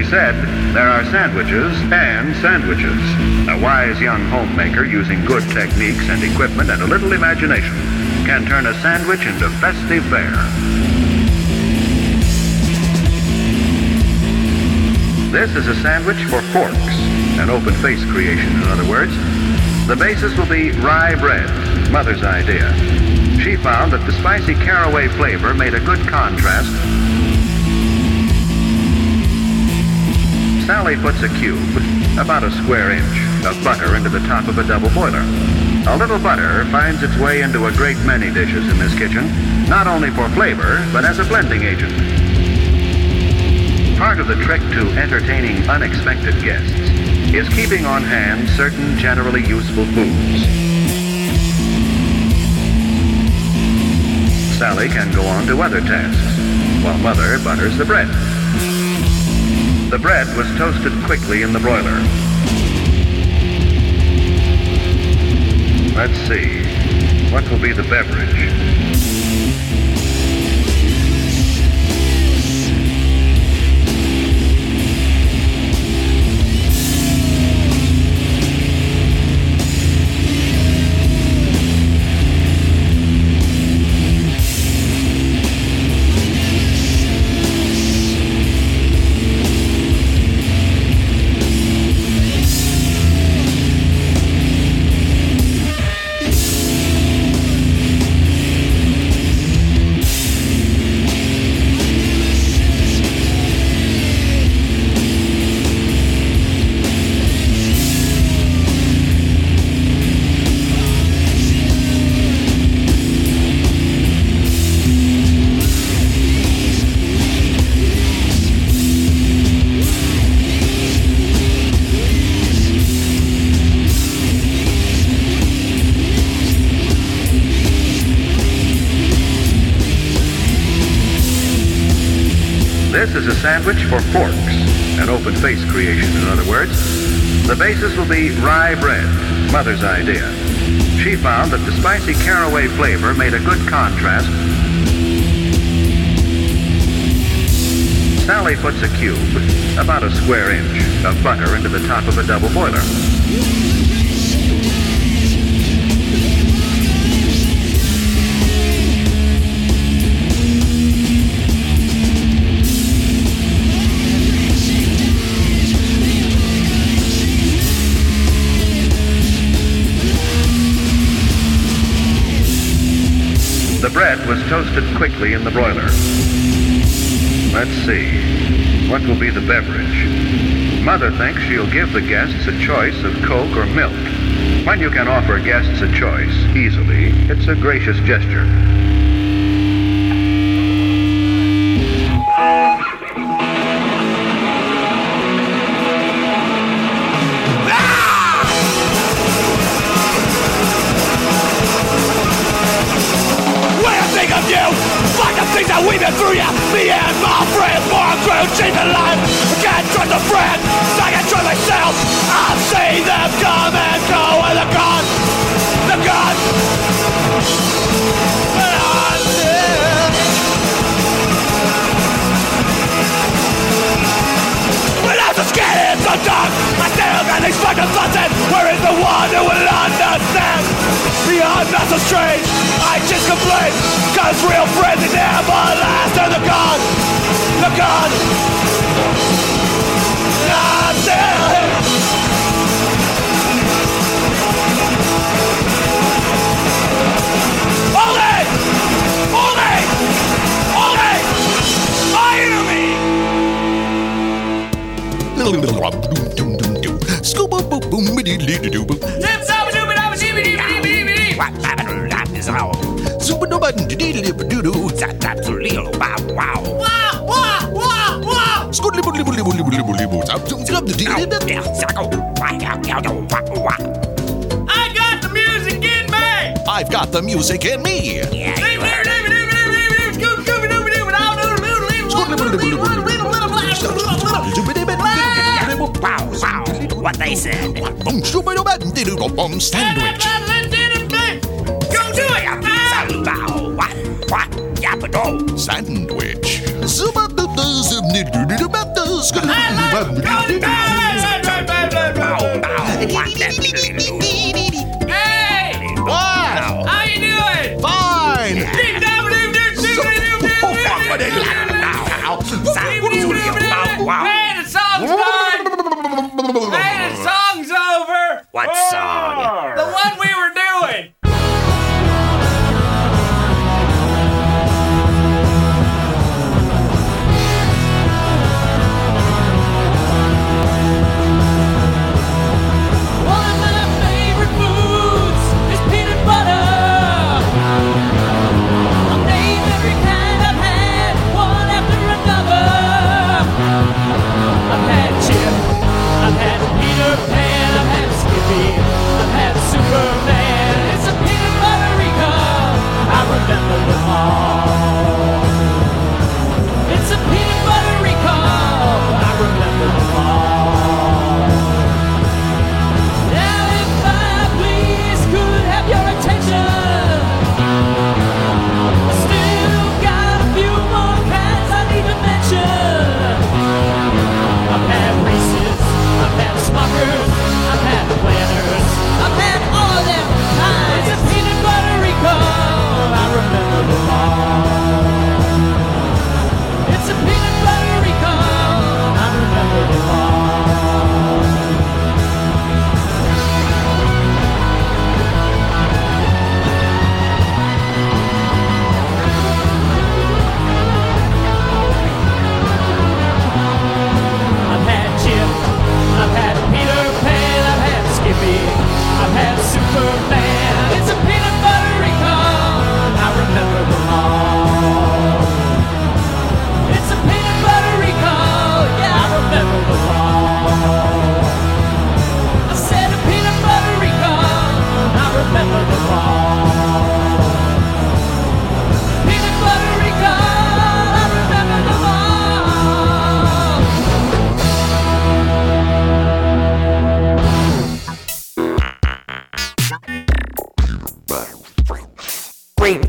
Said, there are sandwiches and sandwiches. A wise young homemaker using good techniques and equipment and a little imagination can turn a sandwich into festive fare. This is a sandwich for forks, an open face creation, in other words. The basis will be rye bread, Mother's idea. She found that the spicy caraway flavor made a good contrast Sally puts a cube, about a square inch, of butter into the top of a double boiler. A little butter finds its way into a great many dishes in this kitchen, not only for flavor, but as a blending agent. Part of the trick to entertaining unexpected guests is keeping on hand certain generally useful foods. Sally can go on to other tasks, while Mother butters the bread. The bread was toasted quickly in the broiler. Let's see, what will be the beverage? Sandwich for forks, an open face creation, in other words. The basis will be rye bread, Mother's idea. She found that the spicy caraway flavor made a good contrast. Sally puts a cube, about a square inch, of butter into the top of a double boiler. The bread was toasted quickly in the broiler. Let's see. What will be the beverage? Mother thinks she'll give the guests a choice of Coke or milk. When you can offer guests a choice easily, it's a gracious gesture. Things that we've been through, yeah. Me and my friends, more cheap in life. I can't trust a friend, so I can't trust myself. I've seen them come and go, and they're gone. They're gone. I'm dead. When I'm so scared so dark, I still got these fucking thoughts and where is the one who will understand? Beyond not so strange, I just complain, cause real friends they never last and they're gone, they're gone. I'm dead. Only, only, only, my enemy. I got the music in me. I've got the music in me. Wow, wow, what they said. Sandwich. Yapado. Sandwich.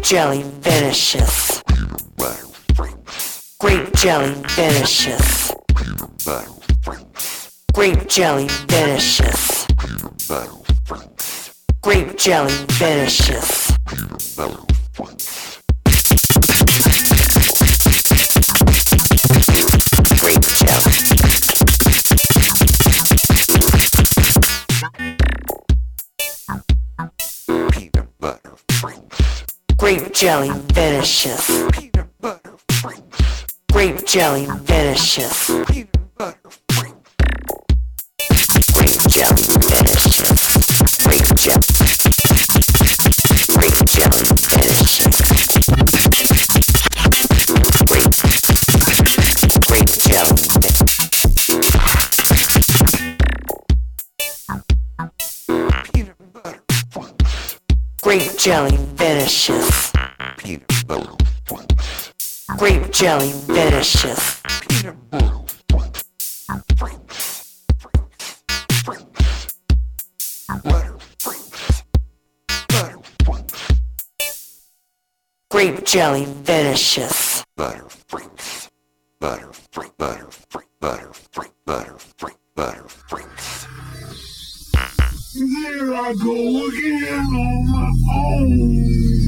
Jelly vanishes. Grape jelly vanishes. Grape jelly vanishes. Grape jelly jelly vanishes. Grape jelly vanishes. Grape jelly vanishes. Grape jelly. Grape jelly vanishes. Grape. Grape jelly. Grape jelly Grape jelly vanishes. Grape jelly vanishes. Here I go again on my own.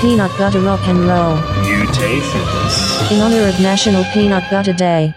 peanut butter rock and roll. Mutations. In honor of National Peanut Butter Day.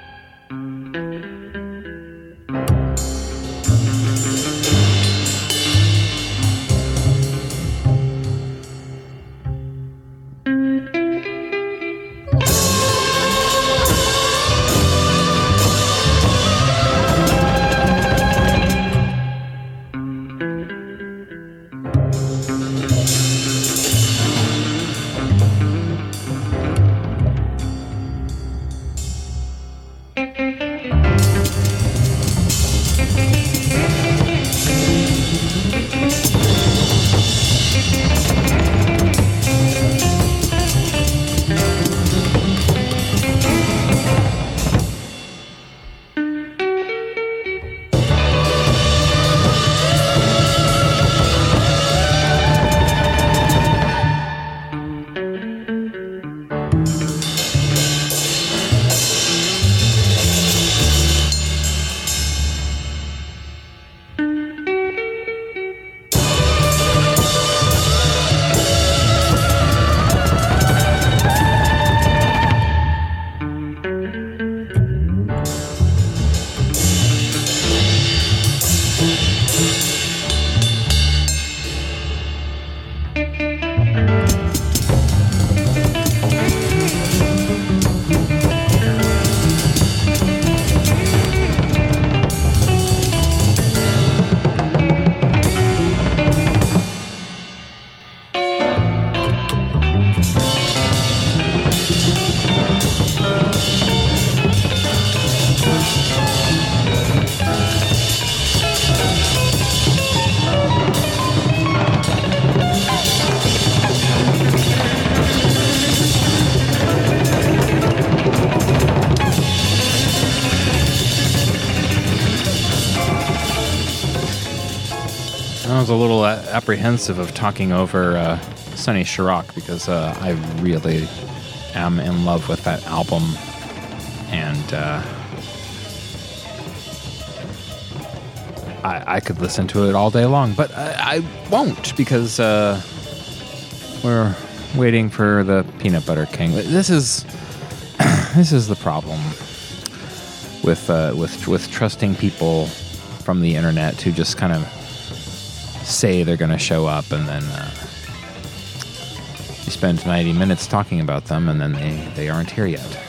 Apprehensive of talking over uh, Sonny Sharrock because uh, I really am in love with that album, and uh, I, I could listen to it all day long, but I, I won't because uh, we're waiting for the Peanut Butter King. This is this is the problem with uh, with with trusting people from the internet to just kind of say they're going to show up and then uh, you spend 90 minutes talking about them and then they, they aren't here yet.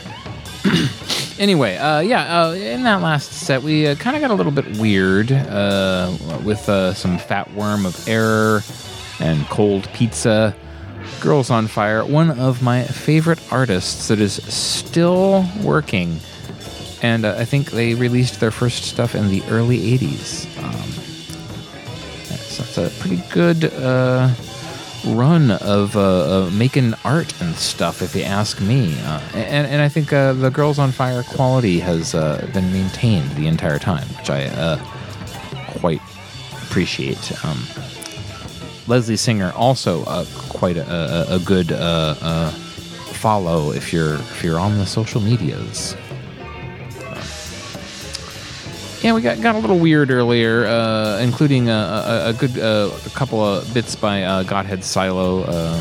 anyway, uh, yeah, uh, in that last set, we uh, kind of got a little bit weird uh, with uh, some fat worm of error and cold pizza. Girls on Fire, one of my favorite artists that is still working. And uh, I think they released their first stuff in the early 80s. A pretty good uh, run of uh, uh, making art and stuff, if you ask me. Uh, and, and I think uh, the Girls on Fire quality has uh, been maintained the entire time, which I uh, quite appreciate. Um, Leslie Singer also quite a, a, a good follow if you're if you're on the social medias. Yeah, we got, got a little weird earlier, uh, including a, a, a good uh, a couple of bits by uh, Godhead Silo. Uh,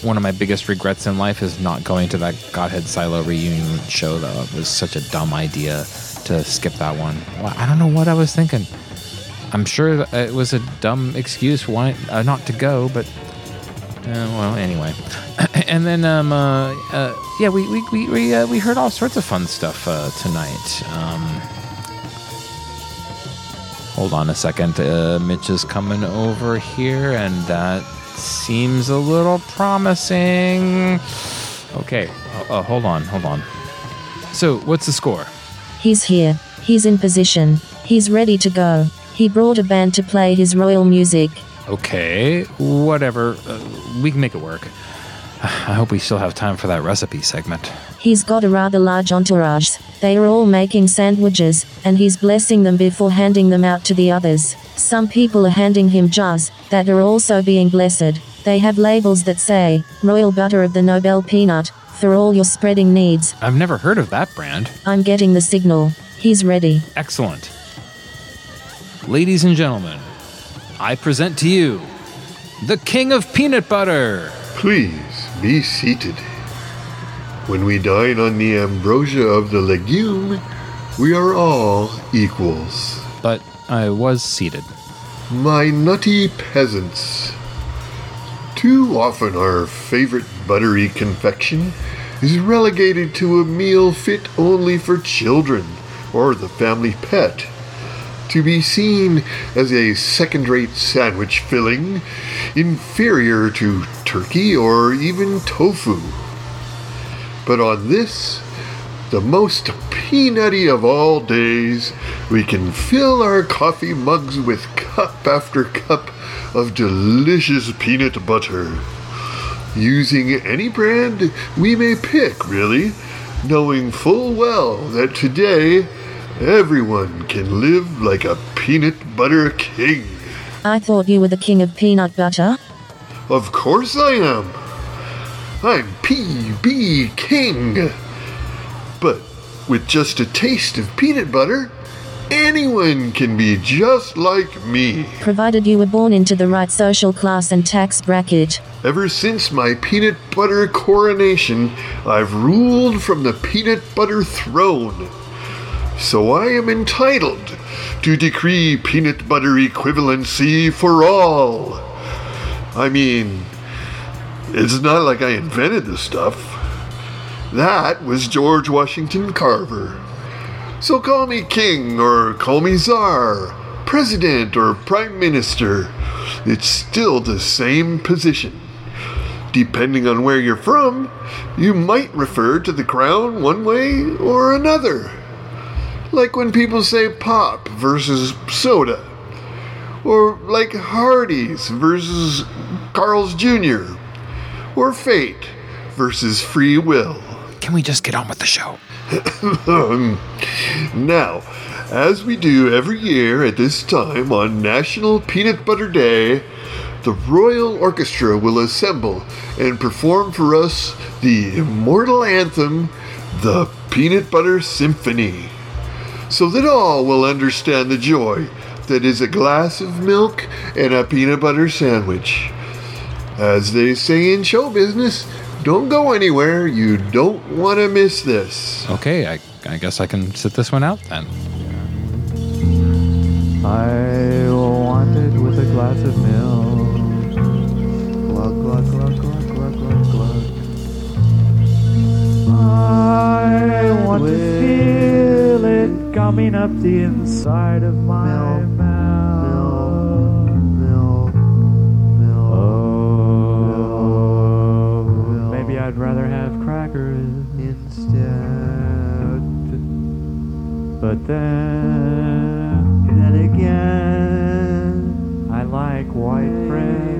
one of my biggest regrets in life is not going to that Godhead Silo reunion show. Though it was such a dumb idea to skip that one. Well, I don't know what I was thinking. I'm sure it was a dumb excuse why uh, not to go, but uh, well, anyway. and then, um, uh, uh, yeah, we we we we, uh, we heard all sorts of fun stuff tonight. Um, hold on a second. Uh, Mitch is coming over here, and that seems a little promising. Okay, uh, uh, hold on, hold on. So, what's the score? He's here. He's in position. He's ready to go. He brought a band to play his royal music. Okay, whatever. Uh, we can make it work. I hope we still have time for that recipe segment. He's got a rather large entourage. They are all making sandwiches, and he's blessing them before handing them out to the others. Some people are handing him jars that are also being blessed. They have labels that say, Royal Butter of the Nobel Peanut, for all your spreading needs. I've never heard of that brand. I'm getting the signal. He's ready. Excellent. Ladies and gentlemen, I present to you the king of peanut butter. Please be seated. When we dine on the ambrosia of the legume, we are all equals. But I was seated. My nutty peasants. Too often our favorite buttery confection is relegated to a meal fit only for children or the family pet. To be seen as a second rate sandwich filling, inferior to turkey or even tofu. But on this, the most peanutty of all days, we can fill our coffee mugs with cup after cup of delicious peanut butter. Using any brand we may pick, really, knowing full well that today everyone can live like a peanut butter king. I thought you were the king of peanut butter. Of course I am. I'm PB King. But with just a taste of peanut butter, anyone can be just like me. Provided you were born into the right social class and tax bracket. Ever since my peanut butter coronation, I've ruled from the peanut butter throne. So I am entitled to decree peanut butter equivalency for all. I mean, it's not like I invented the stuff. That was George Washington Carver. So call me king or call me czar, president or prime minister. It's still the same position. Depending on where you're from, you might refer to the crown one way or another. Like when people say pop versus soda. Or like Hardee's versus Carl's Jr. Or fate versus free will. Can we just get on with the show? now, as we do every year at this time on National Peanut Butter Day, the Royal Orchestra will assemble and perform for us the immortal anthem, the Peanut Butter Symphony, so that all will understand the joy that is a glass of milk and a peanut butter sandwich. As they say in show business, don't go anywhere. You don't want to miss this. Okay, I, I guess I can sit this one out then. I coming up the inside of my mouth. Milk, milk, Oh, maybe I'd rather have crackers instead. But then, then again, I like white bread.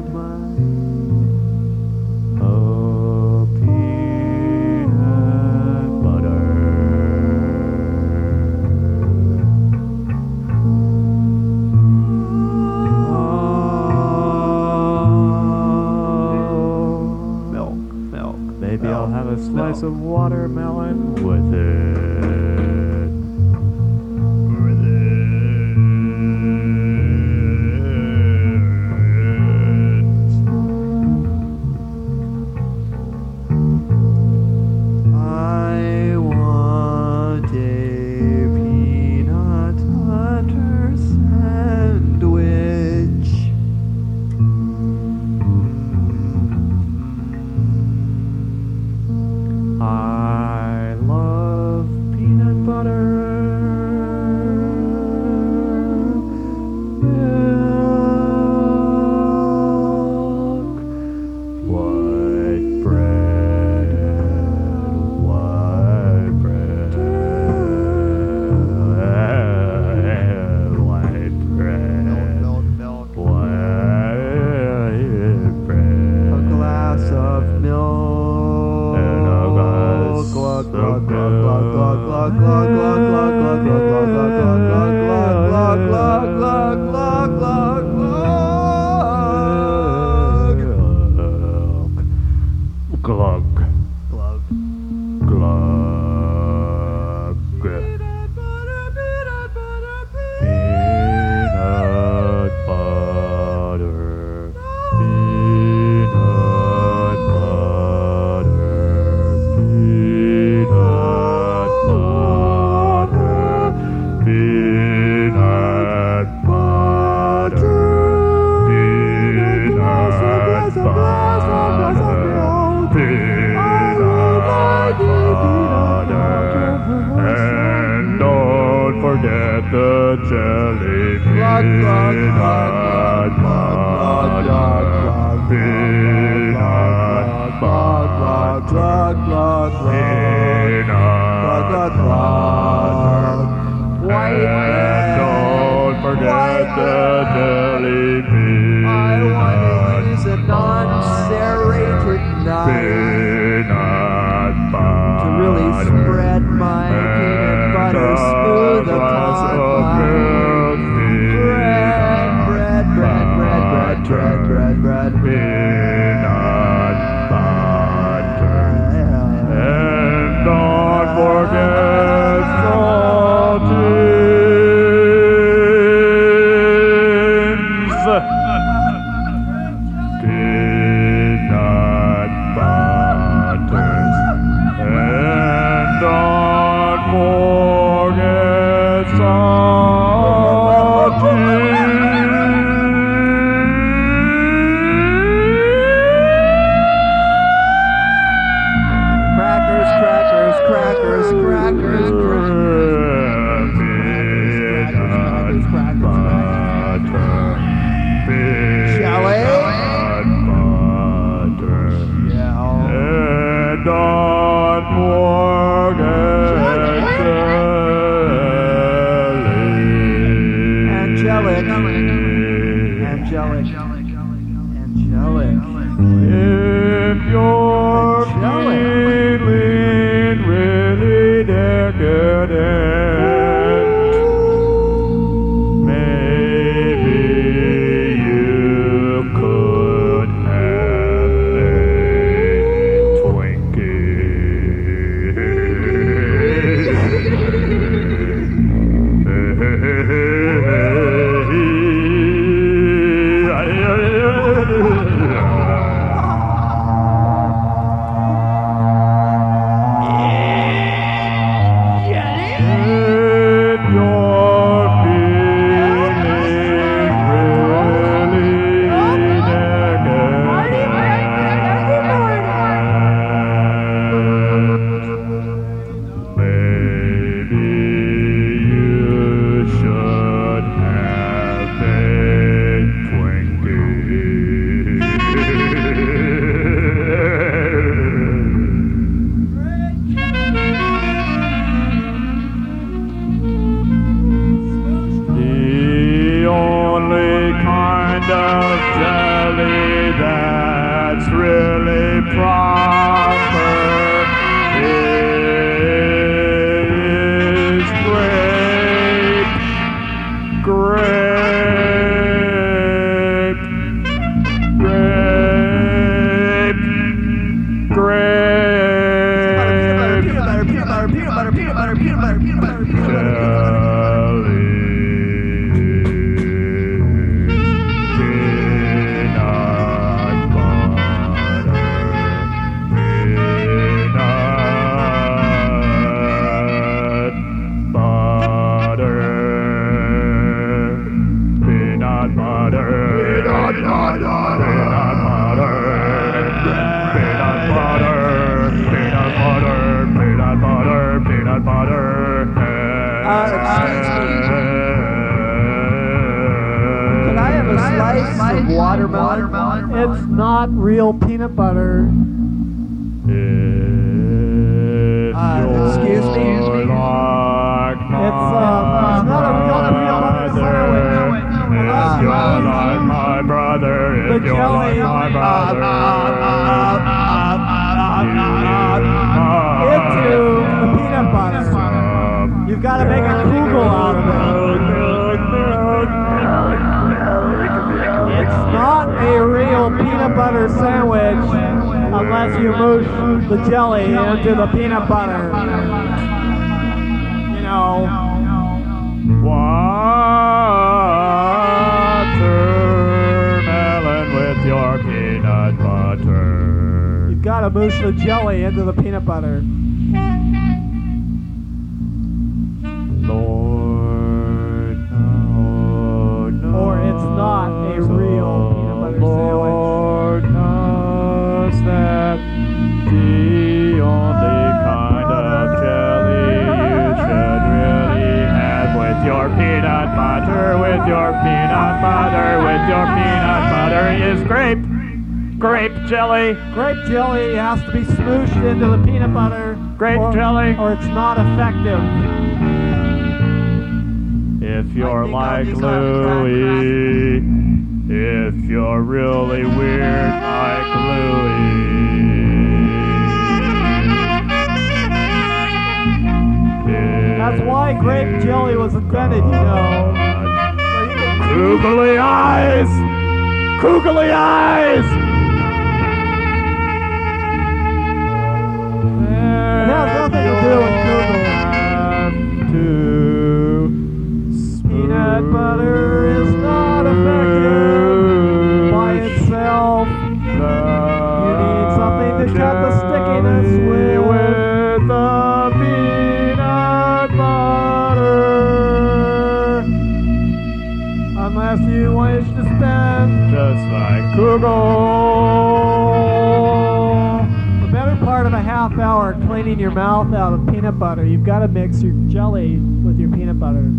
you've got to mix your jelly with your peanut butter.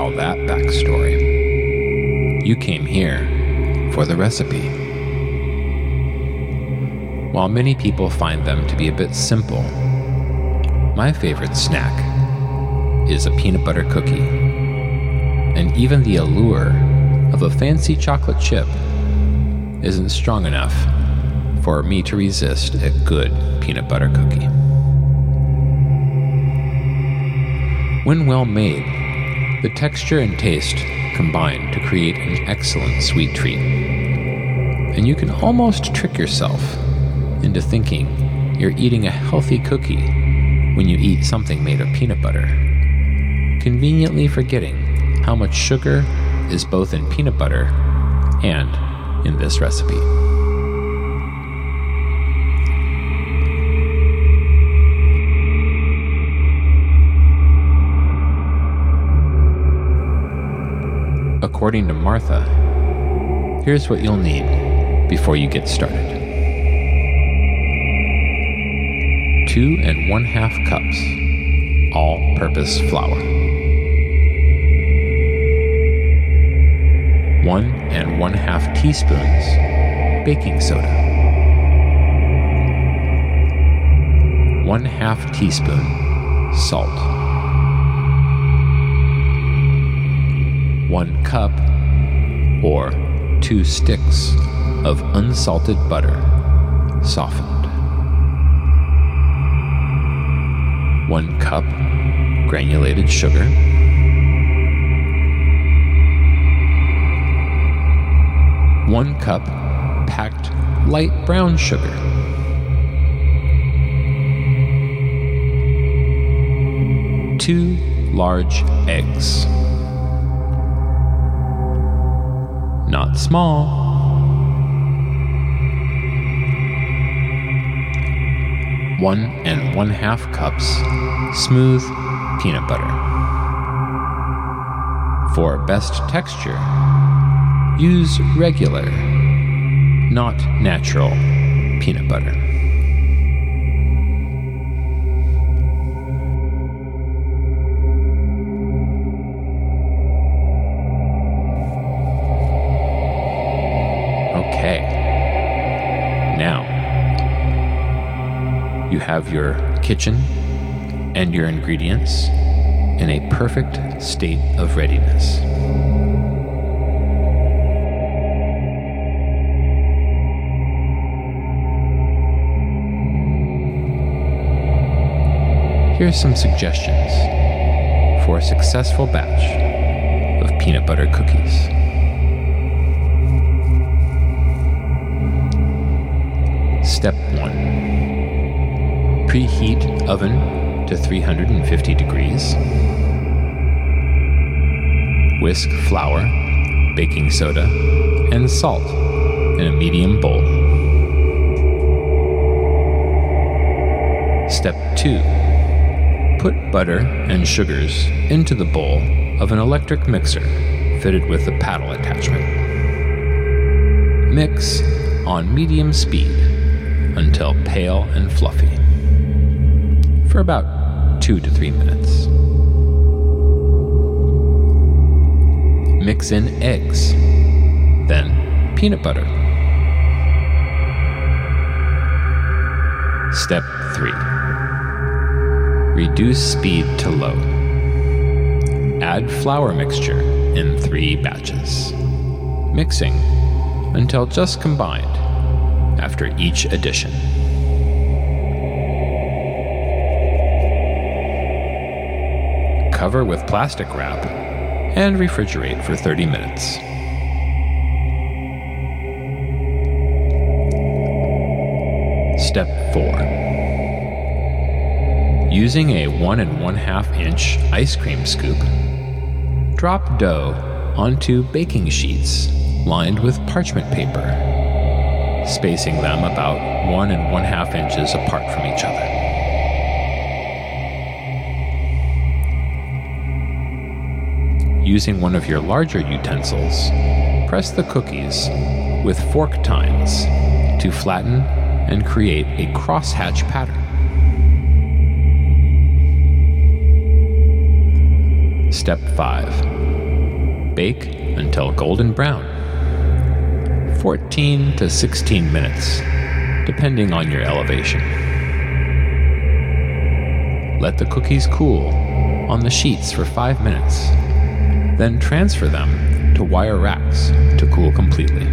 All that backstory. You came here for the recipe. While many people find them to be a bit simple, my favorite snack is a peanut butter cookie. And even the allure of a fancy chocolate chip isn't strong enough for me to resist a good peanut butter cookie. When well made, the texture and taste combine to create an excellent sweet treat. And you can almost trick yourself into thinking you're eating a healthy cookie when you eat something made of peanut butter, conveniently forgetting how much sugar is both in peanut butter and in this recipe. According to Martha, here's what you'll need before you get started. Two and one half cups all purpose flour. One and one half teaspoons baking soda. One half teaspoon salt. One cup or two sticks of unsalted butter, softened. One cup granulated sugar. One cup packed light brown sugar. Two large eggs. Small. One and one half cups smooth peanut butter. For best texture, use regular, not natural peanut butter. Have your kitchen and your ingredients in a perfect state of readiness. Here's some suggestions for a successful batch of peanut butter cookies. Step 1 Preheat oven to 350 degrees. Whisk flour, baking soda, and salt in a medium bowl. Step 2 Put butter and sugars into the bowl of an electric mixer fitted with a paddle attachment. Mix on medium speed until pale and fluffy for about two to three minutes. Mix in eggs, then peanut butter. Step 3 Reduce speed to low. Add flour mixture in three batches, mixing until just combined after each addition. Cover with plastic wrap and refrigerate for 30 minutes. Step 4 Using a one and one half inch ice cream scoop, drop dough onto baking sheets lined with parchment paper spacing them about one and one half inches apart from each other. Using one of your larger utensils, press the cookies with fork tines to flatten and create a crosshatch pattern. Step 5 Bake until golden brown. 14 to 16 minutes, depending on your elevation. Let the cookies cool on the sheets for 5 minutes. Then transfer them to wire racks to cool completely.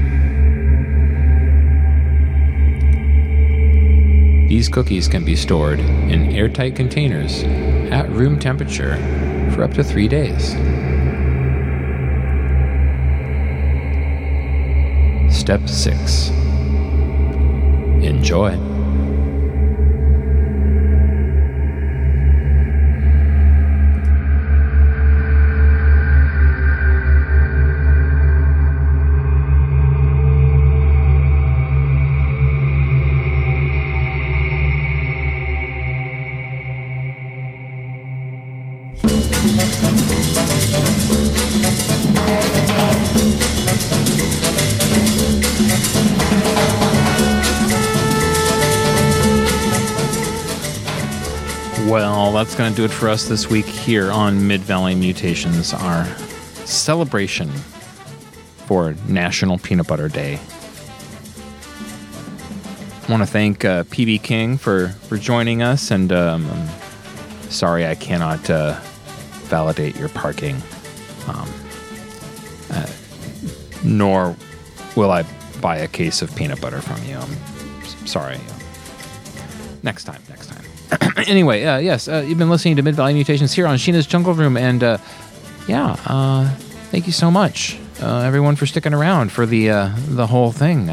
These cookies can be stored in airtight containers at room temperature for up to three days. Step 6 Enjoy. Do it for us this week here on Mid Valley Mutations, our celebration for National Peanut Butter Day. I want to thank uh, PB King for, for joining us, and um, sorry I cannot uh, validate your parking. Um, uh, nor will I buy a case of peanut butter from you. I'm sorry. Next time, next time. anyway, uh, yes, uh, you've been listening to Mid Valley Mutations here on Sheena's Jungle Room, and uh, yeah, uh, thank you so much, uh, everyone, for sticking around for the uh, the whole thing.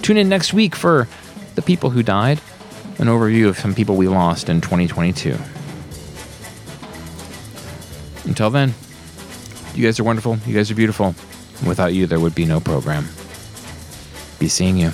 Tune in next week for the people who died, an overview of some people we lost in 2022. Until then, you guys are wonderful. You guys are beautiful. Without you, there would be no program. Be seeing you.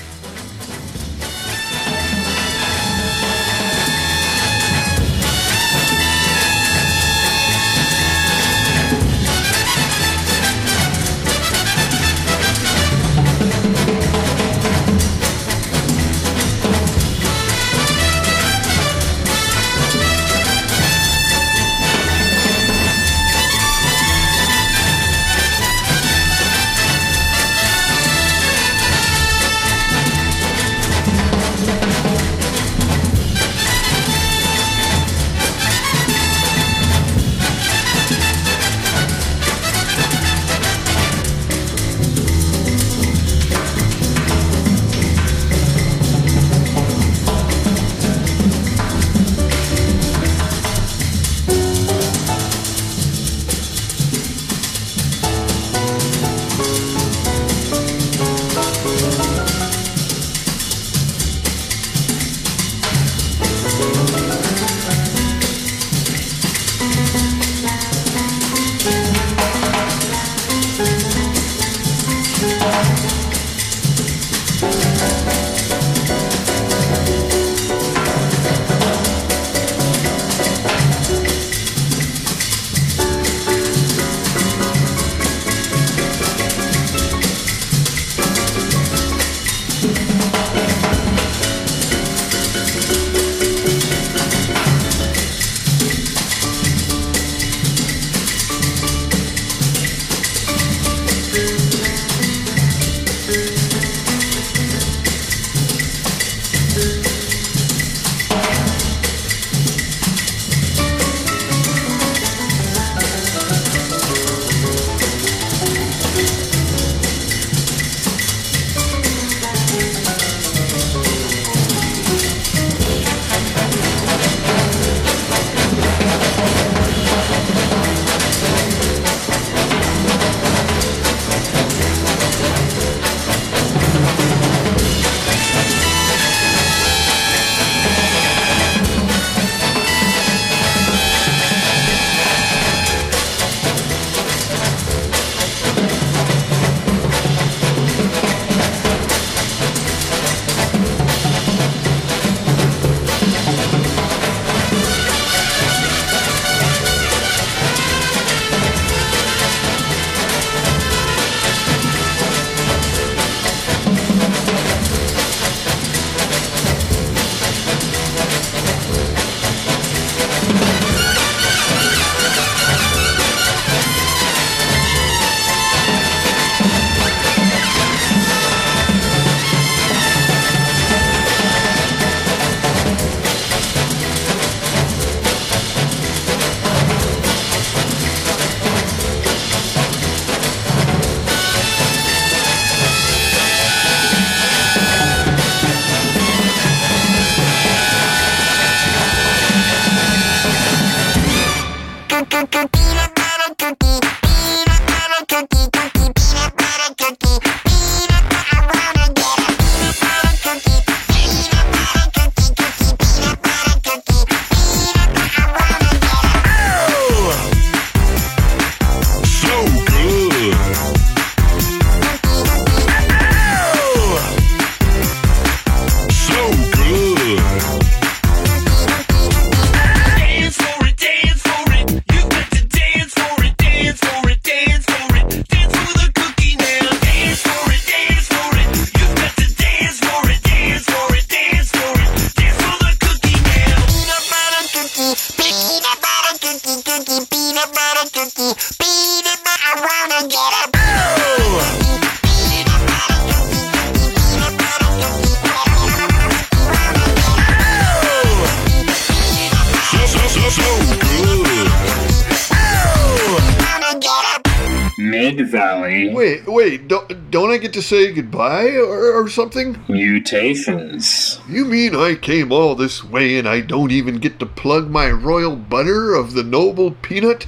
Wait, wait, don't, don't I get to say goodbye or, or something? Mutations. You mean I came all this way and I don't even get to plug my royal butter of the noble peanut?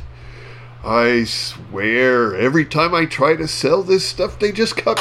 I swear, every time I try to sell this stuff, they just cut.